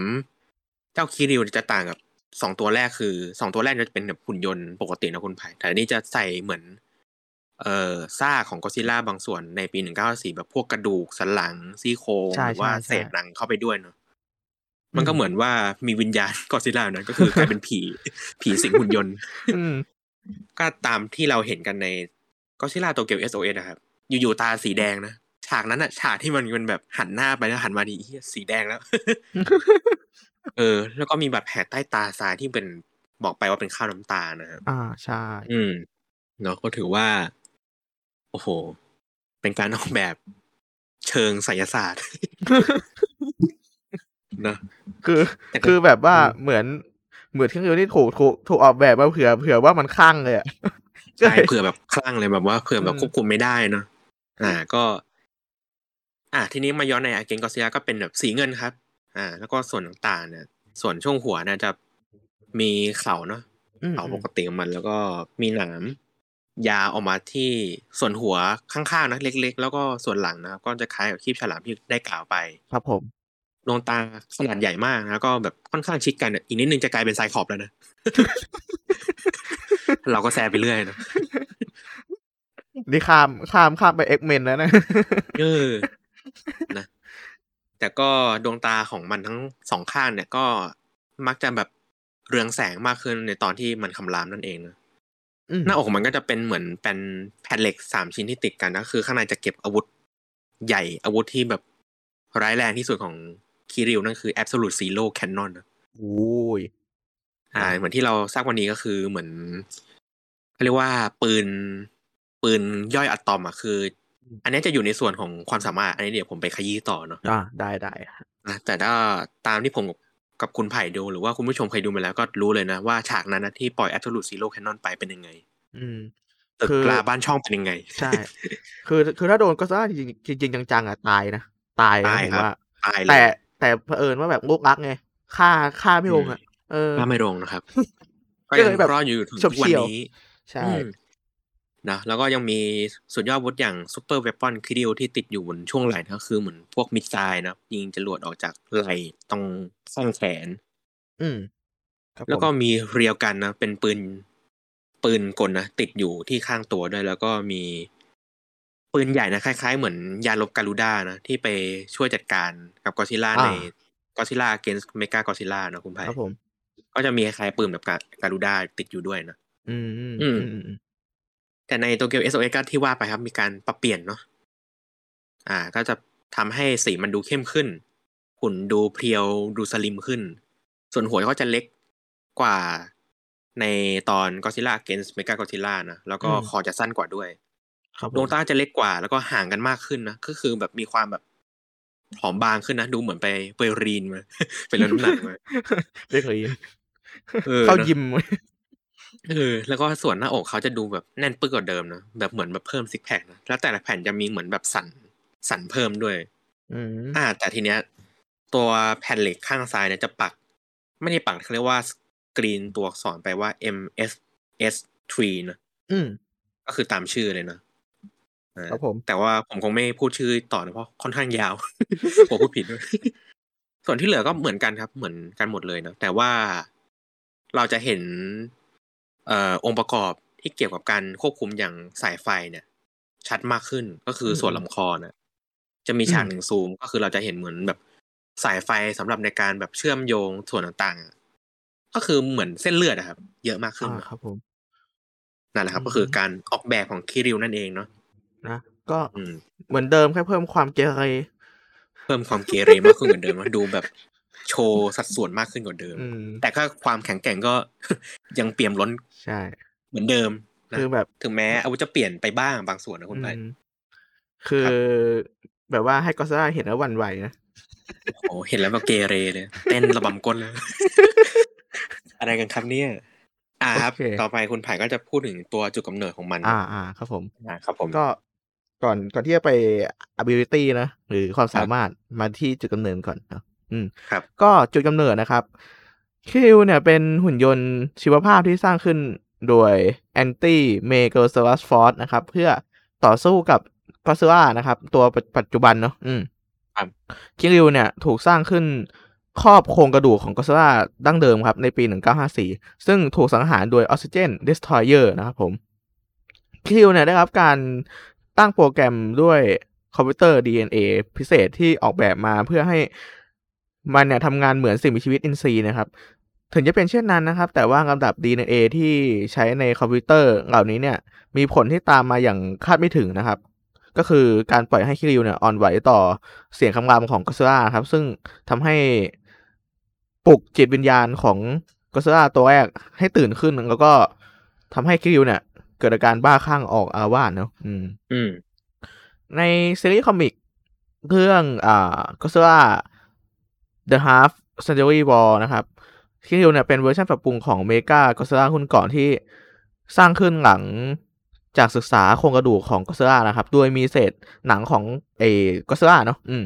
เจ้าคิริวจะต่างกับสองตัวแรกคือสองตัวแรกจะเป็นแบบหุ่นยนต์ปกตินะคุณไผ่แต่อันนี้จะใส่เหมือน เอ่อซากของกอซิล่าบางส่วนในปีหนึ่งเก้าสี่แบบพวกกระดูกสันหลังซี่โครงใช่หรือว่าใช่ใช่เศษหนังเข้าไปด้วยเนาะมันก็อืมเหมือนว่ามีวิญญาณกอซิล่านะก็คือกลายเป็นผีผีสิงหุ่นยนต์อืมก็ตามที่เราเห็นกันในก็ซิล่าโตเกียว SOS นะครับ อยู่ๆตาสีแดงนะฉากนั้นอะฉากที่มันเป็นแบบหันหน้าไปแล้วหันมาดีสีแดงแล้ว เออ แล้วก็มีบาดแผลใต้ตาซ้ายที่เป็นบอกไปว่าเป็นข้าวน้ำตานะครับอ่าใช่อืมเนาะก็ถือว่า โอ้โห เป็นการออกแบบเชิงไสยศาสตร์เนอะคือแต่ก็คือแบบว่าอืมเหมือนเหมือนเครื่องยนต์ที่ถูกถูกถูกออกแบบมาเผื่อเผื่อว่ามันคลั่งเลยอะใช่เผื่อแบบคลั่งเลยแบบว่าเผื่อแบบอืมควบคุมไม่ได้เนาะ อ่าก็ อ่าทีนี้มาย้อนในอาเกนกอซิยาก็เป็นแบบสีเงินครับ อ่า แล้วก็ส่วนต่างๆเนี่ยส่วนช่วงหัวเนี่ยจะมีเขาเนาะอืมเขาปกติของมัน แล้วก็มีหนามยาวออกมาที่ส่วนหัวข้างๆนะเล็ก ๆ แล้วก็ส่วนหลังนะครับก็จะคล้ายกับครีบฉลามที่ได้กล่าวไป ครับผมดวงตาขนาดใหญ่มากแล้วก็แบบค่อนข้างชิดกันเนี่ยอีกนิดนึงจะกลายเป็นไซคลอปแล้วนะ เราก็แซวไปเรื่อยนะ นี่ข้ามข้ามข้ามไปเอ็กเมนแล้วนะเออนะแต่ก็ดวงตาของมันทั้งสองข้างเนี่ยก็มักจะแบบเรืองแสงมากขึ้นในตอนที่มันคำรามนั่นเองนะอืมหน้าอกของมันก็จะเป็นเหมือนเป็นแผ่นเหล็กสามชิ้นที่ติดกันนะคือข้างในจะเก็บอาวุธใหญ่อาวุธที่แบบร้ายแรงที่สุดของคิริวนั่นคือ Absolute Zero Cannon นะโอ้ยอ่า เหมือนที่เราทราบวันนี้ก็คือเหมือนเขาเรียกว่าปืน ปืนย่อยอะตอมอะคือ อันนี้จะอยู่ในส่วนของความสามารถ อันนี้เดี๋ยวผมไปขยี้ต่อเนาะอ่าได้ได้นะแต่ถ้าตามที่ผมกับคุณไผ่ดูหรือว่าคุณผู้ชมเคยดูมาแล้วก็รู้เลยนะ ว่าฉากนั้นนะที่ปล่อย Absolute Zero Cannon ไปเป็นยังไง อืมตึกคือลาบ้านช่องเป็นยังไง ใช่ คือคือถ้าโดนก็ซ่าจริงๆจริงๆจังๆอะตายนะ ตายนะตายผมครับว่าตายเลแต่ยแต่เผอิญว่าแบบลูกรักไงฆ่าฆ่าไม่ลงอะเออถ้าไม่ลงนะครับ ก็ก็ยังเลยแบบรอดอยู่ถึงทุกวันเฉียวๆนี้ ใช่อืม นะแล้วก็ยังมีสุดยอดอาวุธอย่างซูเปอร์เวปอนคิดิวที่ติดอยู่บนช่วงไหล่นะคือเหมือนพวกมิสไซล์นะยิงจรวดออกจากไหล่ตรงข้างแขน อืมครับแล้วก็ผมมีเรียวกันนะเป็นปืน ปืนกลนะติดอยู่ที่ข้างตัวด้วย แล้วก็มี ปืนใหญ่นะคล้าย ๆ เหมือนยาลบการูด้านะที่ไปช่วยจัดการกับกอซิล่าในกอซิล่าเกนส์เมกากอซิล่านะคุณไผ่ครับผม ก็จะมีคล้ายๆปืนแบบการูด้าติดอยู่ด้วยนะอืมอืมอือืมมอืม แต่ในโตเกียว SOS ก็ที่ว่าไปครับมีการปรับเปลี่ยนเนาะอ่า ก็จะทำให้สีมันดูเข้มขึ้น หุ่นดูเพรียวดูสลิมขึ้น ส่วนหัวก็จะเล็กกว่าในตอน Godzilla against Mega Godzilla นะแล้วก็คอจะสั้นกว่าด้วยครับดวงตาจะเล็กกว่า แล้วก็ห่างกันมากขึ้นนะก็คือแบบมีความแบบผอมบางขึ้นนะ ดูเหมือนไปไปรีนมาไปลดน้ำหนักมาไม่เคยเออเข้านะยิม เออแล้วก็ส่วนหน้าอกเขาจะดูแบบแน่นปึกกว่าเดิมนะแบบเหมือนแบบเพิ่มซิกแพคนะแล้วแต่ละแผ่นจะมีเหมือนแบบสันสันเพิ่มด้วยอืมอ่า แต่ทีเนี้ย ตัวแผ่นเหล็กข้างซ้ายเนี่ยจะปัก ไม่ได้ปักเขาเรียกว่าสกรีนตัวอักษรไปว่า MSS 3นะอืมก็คือตามชื่อเลยนะอ่าครับผม แต่ว่าผมคงไม่พูดชื่อต่อนะเพราะค่อนข้างยาวผมพูดผิดด้วยส่วนที่เหลือก็เหมือนกันครับ เหมือนกันหมดเลยนะแต่ว่าเราจะเห็นเอ่อองค์ประกอบที่เกี่ยวกับการควบคุมอย่างสายไฟเนี่ย ชัดมากขึ้นก็คือส่วนลำคอนะจะมีฉากหนึ่งซูมก็คือเราจะเห็นเหมือนแบบสายไฟสำหรับในการแบบเชื่อมโยงส่วนต่างๆ ก็คือเหมือนเส้นเลือดอะครับ เยอะมากขึ้นอ่าครับผมนั่นแหละครับอืมก็คือการออกแบบของคิริวนั่นเองเนาะนะก็อืมเหมือนเดิมแค่เพิ่มความเกเร เพิ่มความเกเรมากขึ้นกว่าเดิมนะดูแบบ โชว์สัดส่วนมากขึ้นกว่าเดิมอืมแต่ก็ความแข็งแกร่งก็ยังเปี่ยมล้นใช่ เหมือนเดิมนะคือแบบถึงแม้อาวุธจะเปลี่ยนไปบ้างบางส่วนนะคุณไปอืมคือแบบว่าให้ก็ซ่าเห็นแล้วหวันไหวนะโอ้เห็นแล้วแบบเกเรเลย เต้นระบำก้นเลยอะไรกันครับเนี่ย อ่าครับโอเคต่อไปคุณไผ่ก็จะพูดถึงตัวจุดกำเนิดของมัน อ่าอ่าครับผมอ่าครับผมก็ก่อนก่อนที่จะไป ability นะหรือความสามารถมาที่จุดกำเนิดก่อนเนอะ อืมครับ ก็จุดกำเนิดนะครับคิริวเนี่ยเป็นหุ่นยนต์ชีวภาพที่สร้างขึ้นโดยแอนตี้เมโกซ u รัสฟอร์นะครับ เพื่อต่อสู้กับกอซิล่านะครับ ตัวปัจจุบันเนาะอืมครับคิริวเนี่ยถูกสร้างขึ้นครอบโครงกระดูกของกอซิล่าดั้งเดิมครับ ในปี 1954 ซึ่งถูกสังหารโดย Oxygen Destroyer นะครับผมคิริวเนี่ยได้รับการตั้งโปรแกรมด้วยคอมพิวเตอร์ DNA พิเศษที่ออกแบบมาเพื่อให้ มันเนี่ยทำงานเหมือนสิ่งมีชีวิตอินทรีย์นะครับ ถึงจะเป็นเช่นนั้นนะครับ แต่ว่าลำดับ DNA ที่ใช้ในคอมพิวเตอร์เหล่านี้เนี่ย มีผลที่ตามมาอย่างคาดไม่ถึงนะครับ ก็คือการปล่อยให้คิริวเนี่ยอ่อนไหวต่อเสียงคำรามของก็ซิล่าครับ ซึ่งทำให้ปลุกจิตวิญญาณของก็ซิล่าตัวแรกให้ตื่นขึ้นแล้วก็ทำให้คิริวเนี่ย เกิดอาการบ้าคลั่งออกอาละวาดเนาะอืม อืม ในซีรีส์ comic เรื่องอ่าก็ซิล่า The Half Century War นะครับคิริวเนี่ยเป็นเวอร์ชันปรับปรุงของเมกาก็ซิล่ารุ่นก่อนที่สร้างขึ้นหลังจากศึกษาโครงกระดูกของก็ซิล่านะครับ โดยมีเศษหนังของเอก็ซิล่าเนาะอืม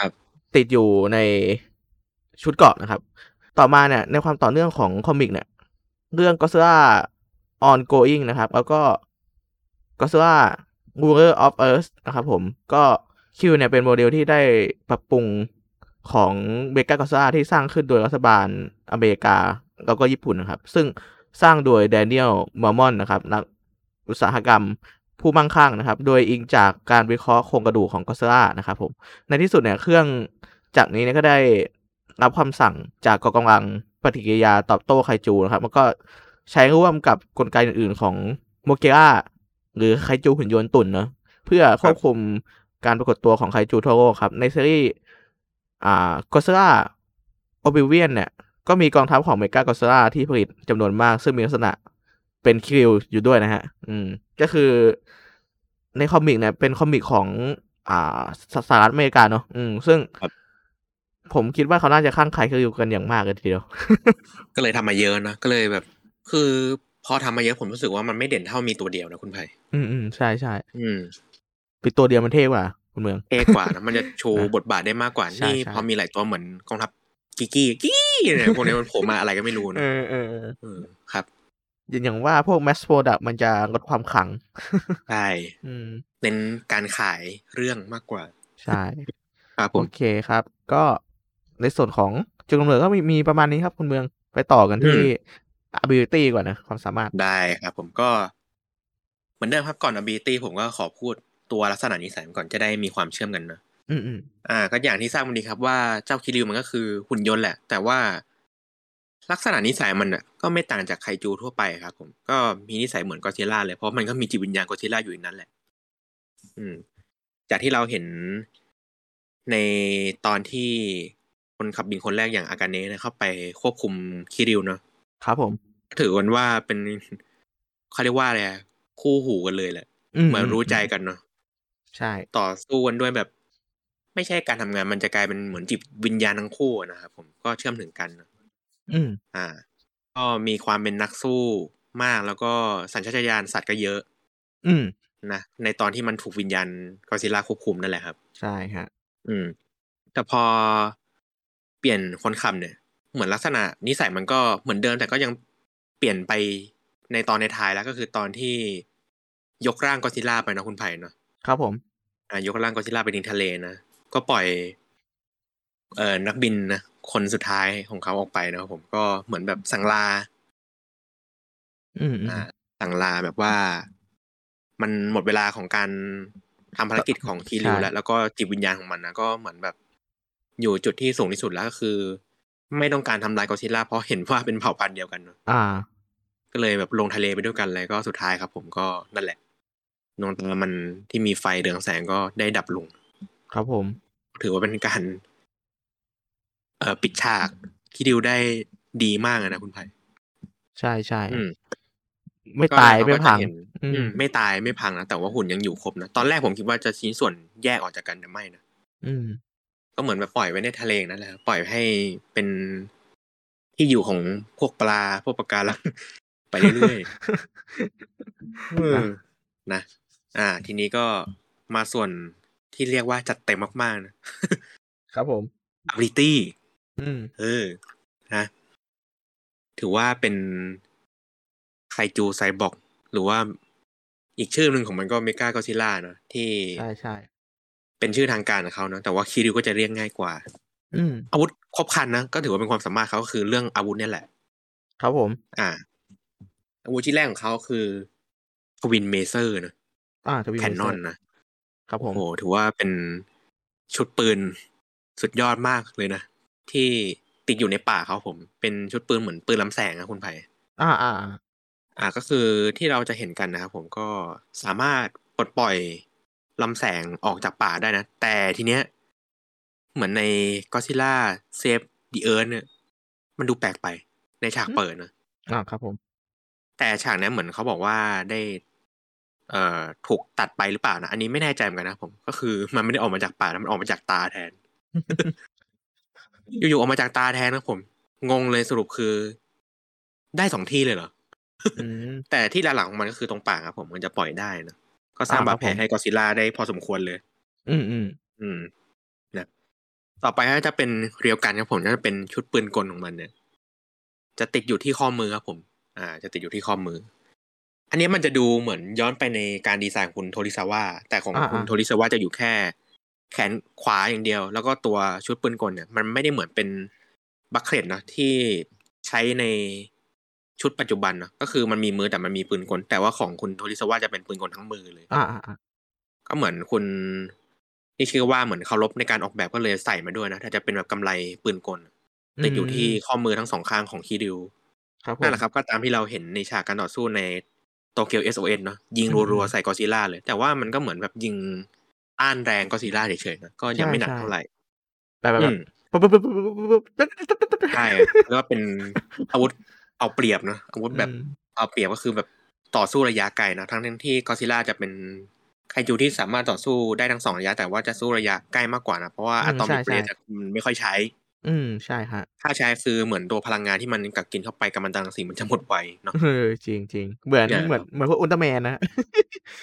ครับติดอยู่ในชุดเกราะนะครับ ต่อมาเนี่ยในความต่อเนื่องของ comic เนี่ย เรื่องก็ซิล่า ongoing นะครับ แล้วก็ก็ซิล่า ruler of earth นะครับผมก็คิริวเนี่ยเป็นโมเดลที่ได้ปรับปรุง ของเมกากอซิล่าที่สร้างขึ้นโดยรัฐบาลอเมริกาแล้วก็ญี่ปุ่นนะครับ ซึ่งสร้างโดยแดเนียลมอร์มอนนะครับนักอุตสาหกรรมผู้มั่งคั่งนะครับ โดยอิงจากการวิเคราะห์โครงกระดูกของกอซิล่านะครับผมในที่สุดเนี่ยเครื่องจากนี้เนี่ยก็ได้รับคำสั่งจากกองกำลังปฏิกิริยาตอบโต้ไคจูนะครับแล้วก็ใช้ร่วมกับกลไกอื่นๆของโมเกราหรือไคจูหุ่นยนต์ตุ่นเนาะเพื่อควบคุมการปรากฏตัวของไคจูทั่วโลกครับ ในซีรีส์ อ่ากอซ่าโอบิเวียนเนี่ยก็มีกองทัพของเมกากอซ่าที่ผลิตจำนวนมาก ซึ่งมีลักษณะเป็นคิวอยู่ด้วยนะฮะ อืม ก็คือในคอมิกเนี่ยเป็นคอมิกของ อ่าสสหรัฐอเมริกาเนาะอืม ซึ่งครับผมคิดว่าเขาน่าจะข้างใครคิวกันอย่างมากเลยทีเดียว ก็เลยทำมาเยอะนะ ก็เลยแบบ คือพอทำมาเยอะผมรู้สึกว่ามันไม่เด่นเท่ามีตัวเดียวนะคุณไผ่อืมอืมใช่ใช่อืมปิดตัวเดียวมันเท่กว่า คุณเมืองเท่กว่านะมันจะโชว์อะบทบาทได้มากกว่าใช่นี่ใช่พอมีหลายตัวเหมือนกองทัพกิกกี้กี้เนี่ยพวกนี้มันโผล่มาอะไรก็ไม่รู้เอนะอเออเออเออครับอย่างอย่างว่าพวกแมสโปรดักมันจะลดความขลังใช่อืมเน้นการขายเรื่องมากกว่า ใช่ครับผโอมเคครับ ก็ในส่วนของจุดกำเนิดก็มีมีประมาณนี้ครับ คุณเมืองไปต่อกันที่ ability ก่อนนะ ความสามารถได้ครับผมก็ เหมือนเดิมครับก่อน ability ผมก็ขอพูด ตัวลักษณะนิสัยมันก่อนจะได้มีความเชื่อมกันนะอืมอืมอ่า ก็อย่างที่ทราบวันนี้ครับว่าเจ้าคิริวมันก็คือหุ่นยนต์แหละ แต่ว่าลักษณะนิสัยมันอะก็ไม่ต่างจากไคจูทั่วไปครับ ผม ก็มีนิสัยเหมือนกอซิล่าเลยเพราะมันก็มีจิตวิญญาณกอซิล่าอยู่ในนั้นแหละ อืม จากที่เราเห็นในตอนที่คนขับบินคนแรกอย่างอากาเนะเนี่ยเข้าไปควบคุมคิริวเนาะครับผม ถือ ใจกันเนาะใช่ ต่อสู้กันด้วยแบบ ไม่ใช่การทำงานมันจะกลายเป็นเหมือนจิตวิญญาณทั้งคู่อะนะครับผมก็เชื่อมถึงกันเนอะอืมอ่า ก็มีความเป็นนักสู้มากแล้วก็สัญชาตญาณสัตว์ก็เยอะ อืมนะในตอนที่มันถูกวิญญาณกอซิลล่าควบคุมนั่นแหละครับ ใช่ฮะอืม แต่พอเปลี่ยนคนขับเนี่ย เหมือนลักษณะนิสัยมันก็เหมือนเดิม แต่ก็ยังเปลี่ยนไปในตอนในท้ายแล้วก็คือตอนที่ยกร่างกอซิลล่าไปนะคุณไผ่เนาะครับผม อ่ายกร่างกอซิลล่าไปทิ้งทะเลนะก็ปล่อย เอ่อนักบินนะคนสุดท้ายของเขาออกไปนะครับผมก็เหมือนแบบสั่งลา อืมอืมอ่าสั่งลาแบบว่า มันหมดเวลาของการทำภารกิจของคีริวใช่แล้วแล้วก็จิตวิญญาณของมันนะก็เหมือนแบบ อยู่จุดที่สูงที่สุดแล้วก็คือ ไม่ต้องการทำลายกอซิลล่าเพราะเห็นว่าเป็นเผ่าพันธุ์เดียวกันเนอะอ่า ก็เลยแบบลงทะเลไปด้วยกันเลยก็สุดท้ายครับ ผมก็นั่นแหละ ดวงตามันที่มีไฟเรืองแสงก็ได้ดับลง ครับผม ถือว่าเป็นการเอ่อปิดฉากคิดิวได้ดีมากอะนะคุณไผ่ใช่ใช่อืมไม่ก็ตายเรไม่ก็จะพังเห็นอืมอืมไม่ตายไม่พังนะแต่ว่าหุ่นยังอยู่ครบนะตอนแรกผมคิดว่าจะชิ้นส่วนแยกออกจากกันแต่ไม่นะอืมก็เหมือนแบบปล่อยไว้ในทะเลนั่นแหละปล่อยให้เป็นที่อยู่ของพวกปลาพวกปะการังไปเรื่อยๆเออนะ อ่า ทีนี้ก็มาส่วนที่เรียกว่าจัดเต็มมากๆนะครับผม ability อืมเออนะถือว่าเป็นไคจูไซบอร์กหรือว่าอีกชื่อหนึ่งของมันก็เมกากอซิล่าเนอะที่ใช่ใช่เป็นชื่อทางการของเขาเนอะแต่ว่าคิริวก็จะเรียกง่ายกว่า อืมอาวุธครบครันนะก็ถือว่าเป็นความสามารถเขาก็คือเรื่องอาวุธเนี่ยแหละ ครับผม อ่า อาวุธที่แรกของเขาคือ twin maser นะ อ่า twin cannon นะครับผโอ้มโหถือว่าเป็นชุดปืนสุดยอดมากเลยนะ ที่ติดอยู่ในป่าเขาผม เป็นชุดปืนเหมือนปืนลำแสงนะคุณไผ่อ่าอ่าอ่าอ่าก็คือที่เราจะเห็นกันนะครับผมก็สามารถปลดปล่อยลำแสงออกจากปากได้นะ แต่ทีเนี้ย เหมือนในก็ซิล่า Save the Earth เนี่ย มันดูแปลกไปในฉากเปิดนะอ่าครับผม แต่ฉากนี้เหมือนเขาบอกว่าได้เอ่อ ถูกตัดไปหรือเปล่านะ อันนี้ไม่แน่ใจเหมือนกันนะผม ก็คือมันไม่ได้ออกมาจากปากนะมันออกมาจากตาแทน อยู่ๆออกมาจากตาแทนนะผม งงเลยสรุปคือ ได้สองที่เลยเหรออืมแต่ที่หลักๆของมันก็คือตรงปากครับผมมันจะปล่อยได้นะ ก็สร้างอ่าครับบาดแผลผมให้กอซิลล่าได้พอสมควรเลย อืมอืมอืมนะต่อไปก็จะเป็นเรียวกันครับผมก็จะเป็นชุดปืนกลของมันเนี่ย จะติดอยู่ที่ข้อมือครับผม อ่า จะติดอยู่ที่ข้อมือ อันนี้มันจะดูเหมือนย้อนไปในการดีไซน์ของคุณโทริซาวะแต่ของอ่าคุณอ่าโทริซาวะจะอยู่แค่ แขนขวาอย่างเดียว แล้วก็ตัวชุดปืนกลเนี่ย มันไม่ได้เหมือนเป็นบัคเคลตนะที่ใช้ในชุดปัจจุบันนะก็คือมันมีมือแต่มันมีปืนกล แต่ว่าของคุณโทริซาวะจะเป็นปืนกลทั้งมือเลยอ่าอ่าอ่าก็เหมือนคุณนี่ชื่อว่าเหมือนเคารพในการออกแบบก็เลยใส่มาด้วยนะ ถ้าจะเป็นแบบกำไรปืนกลติดอยู่ที่ข้อมือทั้งสองข้างของคีดิวครับผมนั่นแหละครับ ก็ตามที่เราเห็นในฉากการต่อสู้ใน โตเกียว SOS เนาะยิงอืมรัวๆใส่กอซิล่าเลย แต่ว่ามันก็เหมือนแบบยิงต้านแรงกอซิล่าเฉยๆนะก็ยังไม่หนักใช่เท่าไหร่แบบแบบอืแบบมปุ๊บปุ๊บปุ๊บปุ๊บปุ๊บปุ๊บใช่แล้วก็เป็นอาวุธเอาเปรียบเนาะอาวุธแบบอืมเอาเปรียบก็คือแบบต่อสู้ระยะไกลนะทั้งที่กอซิล่าจะเป็นไคจูที่สามารถต่อสู้ได้ทั้งสองระยะ แต่ว่าจะสู้ระยะใกล้มากกว่านะเพราะว่าอะตอมิกเบรดมันไม่ค่อยใช้ อืม ใช่ฮะถ้าใช้คือเหมือนตัวพลังงานที่มันกักกินเข้าไปกัมมันตรังสีมันจะหมดไวเนาะ เออ จริงจริงเหมือนเนี่ยเหมเหมือนเหมือนพวกอุลตร้าแมนนะ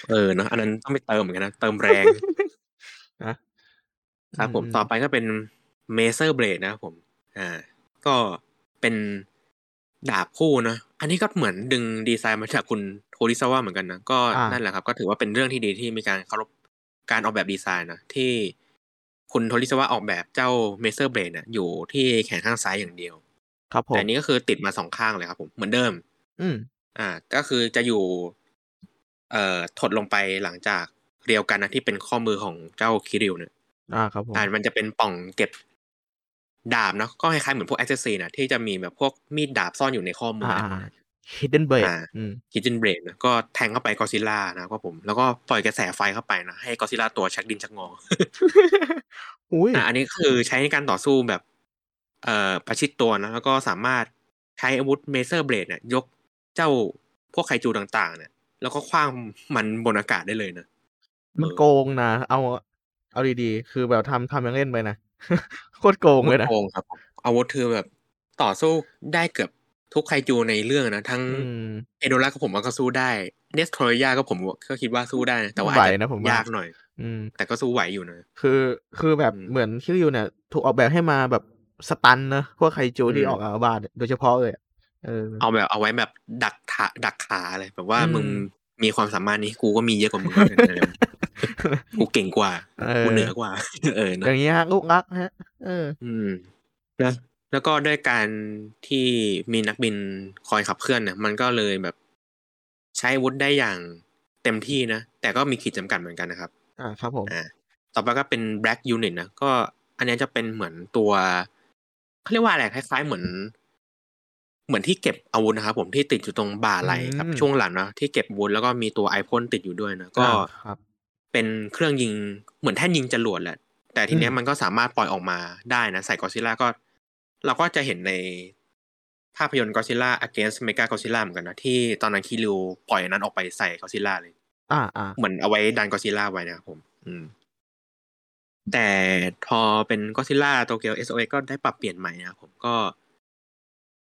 เออเนาะอันนั้นต้องไปเติมเหมือนกันนะ เติมแรงนะครับผมต่อไปก็เป็น maser blade นะครับผม อ่า ก็เป็นดาบคู่นะอันนี้ก็เหมือนดึงดีไซน์มาจากคุณโทริซาวะเหมือนกันนะ ก็อ่านั่นั่นแหละครับ ก็ถือว่าเป็นเรื่องที่ดีที่มีการเคารพการออกแบบดีไซน์นะที่ คุณโทริซาวะออกแบบเจ้า maser blade เนี่ยอยู่ที่แขนข้างซ้ายอย่างเดียว ครับผมแต่อันนี้ก็คือติดมาสองข้างเลยครับผมเหมือนเดิม อืม อ่า ก็คือจะอยู่ เอ่อถัดลงไปหลังจาก railgun นะที่เป็นข้อมือของเจ้าคิริวเนี่ยอ่าครับผมอ่ามันจะเป็นกล่องเก็บดาบเนาะก็คล้ายๆเหมือนพวก Assassin's Creed นะที่จะมีแบบพวกมีดดาบซ่อนอยู่ในข้อมืออ่า hidden blade อ่าอืมคิจิน blade นะก็แทงเข้าไปกอซิล่านะครับผม แล้วก็ปล่อยกระแสไฟเข้าไปนะ ให้กอซิล่าตัวชักดินชักงออุ้ยอ่าอันนี้คือใช้ในการต่อสู้แบบ เอ่อประชิดตัวนะ แล้วก็สามารถใช้อาวุธเมเซอร์เบรดเนี่ย ยกเจ้าพวกไคจูต่าง ๆ เนี่ย แล้วก็คว้างมันบนอากาศได้เลยนะ มันโกงนะ เอาเอาดีๆ คือแบบทำทำยังเล่นไปนะ โคตรโกงเลยนะ โกงครับผมอาวุธคือแบบต่อสู้ได้เกือบ ทุกไคจูในเรื่องนะทั้งอืมเอโดราก็ผมว่าก็สู้ได้เนสโทรยาก็ผมก็คิดว่าสู้ได้นะแต่ว่าอาจไหวจะนะผมว่ายยากหน่อย อืม แต่ก็สู้ไหวอยู่นะคือคือแบบอืมเหมือนคิริวเนี่ยถูกออกแบบให้มาแบบสตันนะพวกไคจูที่อืมออกอาบาดโดยเฉพาะเลยอะเออเอาแบบเอาไว้แบบดักขาดักขาเลยแบบว่าอืมมึงมีความสามารถนี้กูก็มีเยอะกว่ามึงอะไรแบบกูเก่งกว่าเออกูเหนือกว่า เออนะอย่างเงี้ยฮะลูกรักฮะ เออ อืมนะ แล้วก็ด้วยการที่มีนักบินคอยขับเคลื่อนเนี่ยมันก็เลยแบบใช้อาวุธได้อย่างเต็มที่นะ แต่ก็มีขีดจำกัดเหมือนกันนะครับ อ่าครับผมอ่าต่อไปก็เป็น black unit นะก็อันเนี้ยจะเป็นเหมือนตัวเขาเรียกว่าอะไรคล้ายๆเหมือน เหมือนที่เก็บอาวุธนะครับผมที่ติดอยู่ตรงบ่าไหล่ครับอืมช่วงหลังนะที่เก็บอาวุธแล้วก็มีตัวไอพ่นติดอยู่ด้วยนะก็อ่าครับเป็นเครื่องยิงเหมือนแท่นยิงจรวดแหละ แต่ทีเนี้ยอืมมันก็สามารถปล่อยออกมาได้นะใส่กอซิล่าก็ เราก็จะเห็นในภาพยนตร์กอซิล่า against Mechagodzilla เหมือนกันนะ ที่ตอนนั้นคิริวปล่อยอันนั้นออกไปใส่กอซิล่าเลย อ่าอ่าเหมือนเอาไว้ดันกอซิล่าไว้นะครับผม อืม แต่พอเป็นกอซิล่าโตเกียว SOS ก็ได้ปรับเปลี่ยนใหม่นะครับผมก็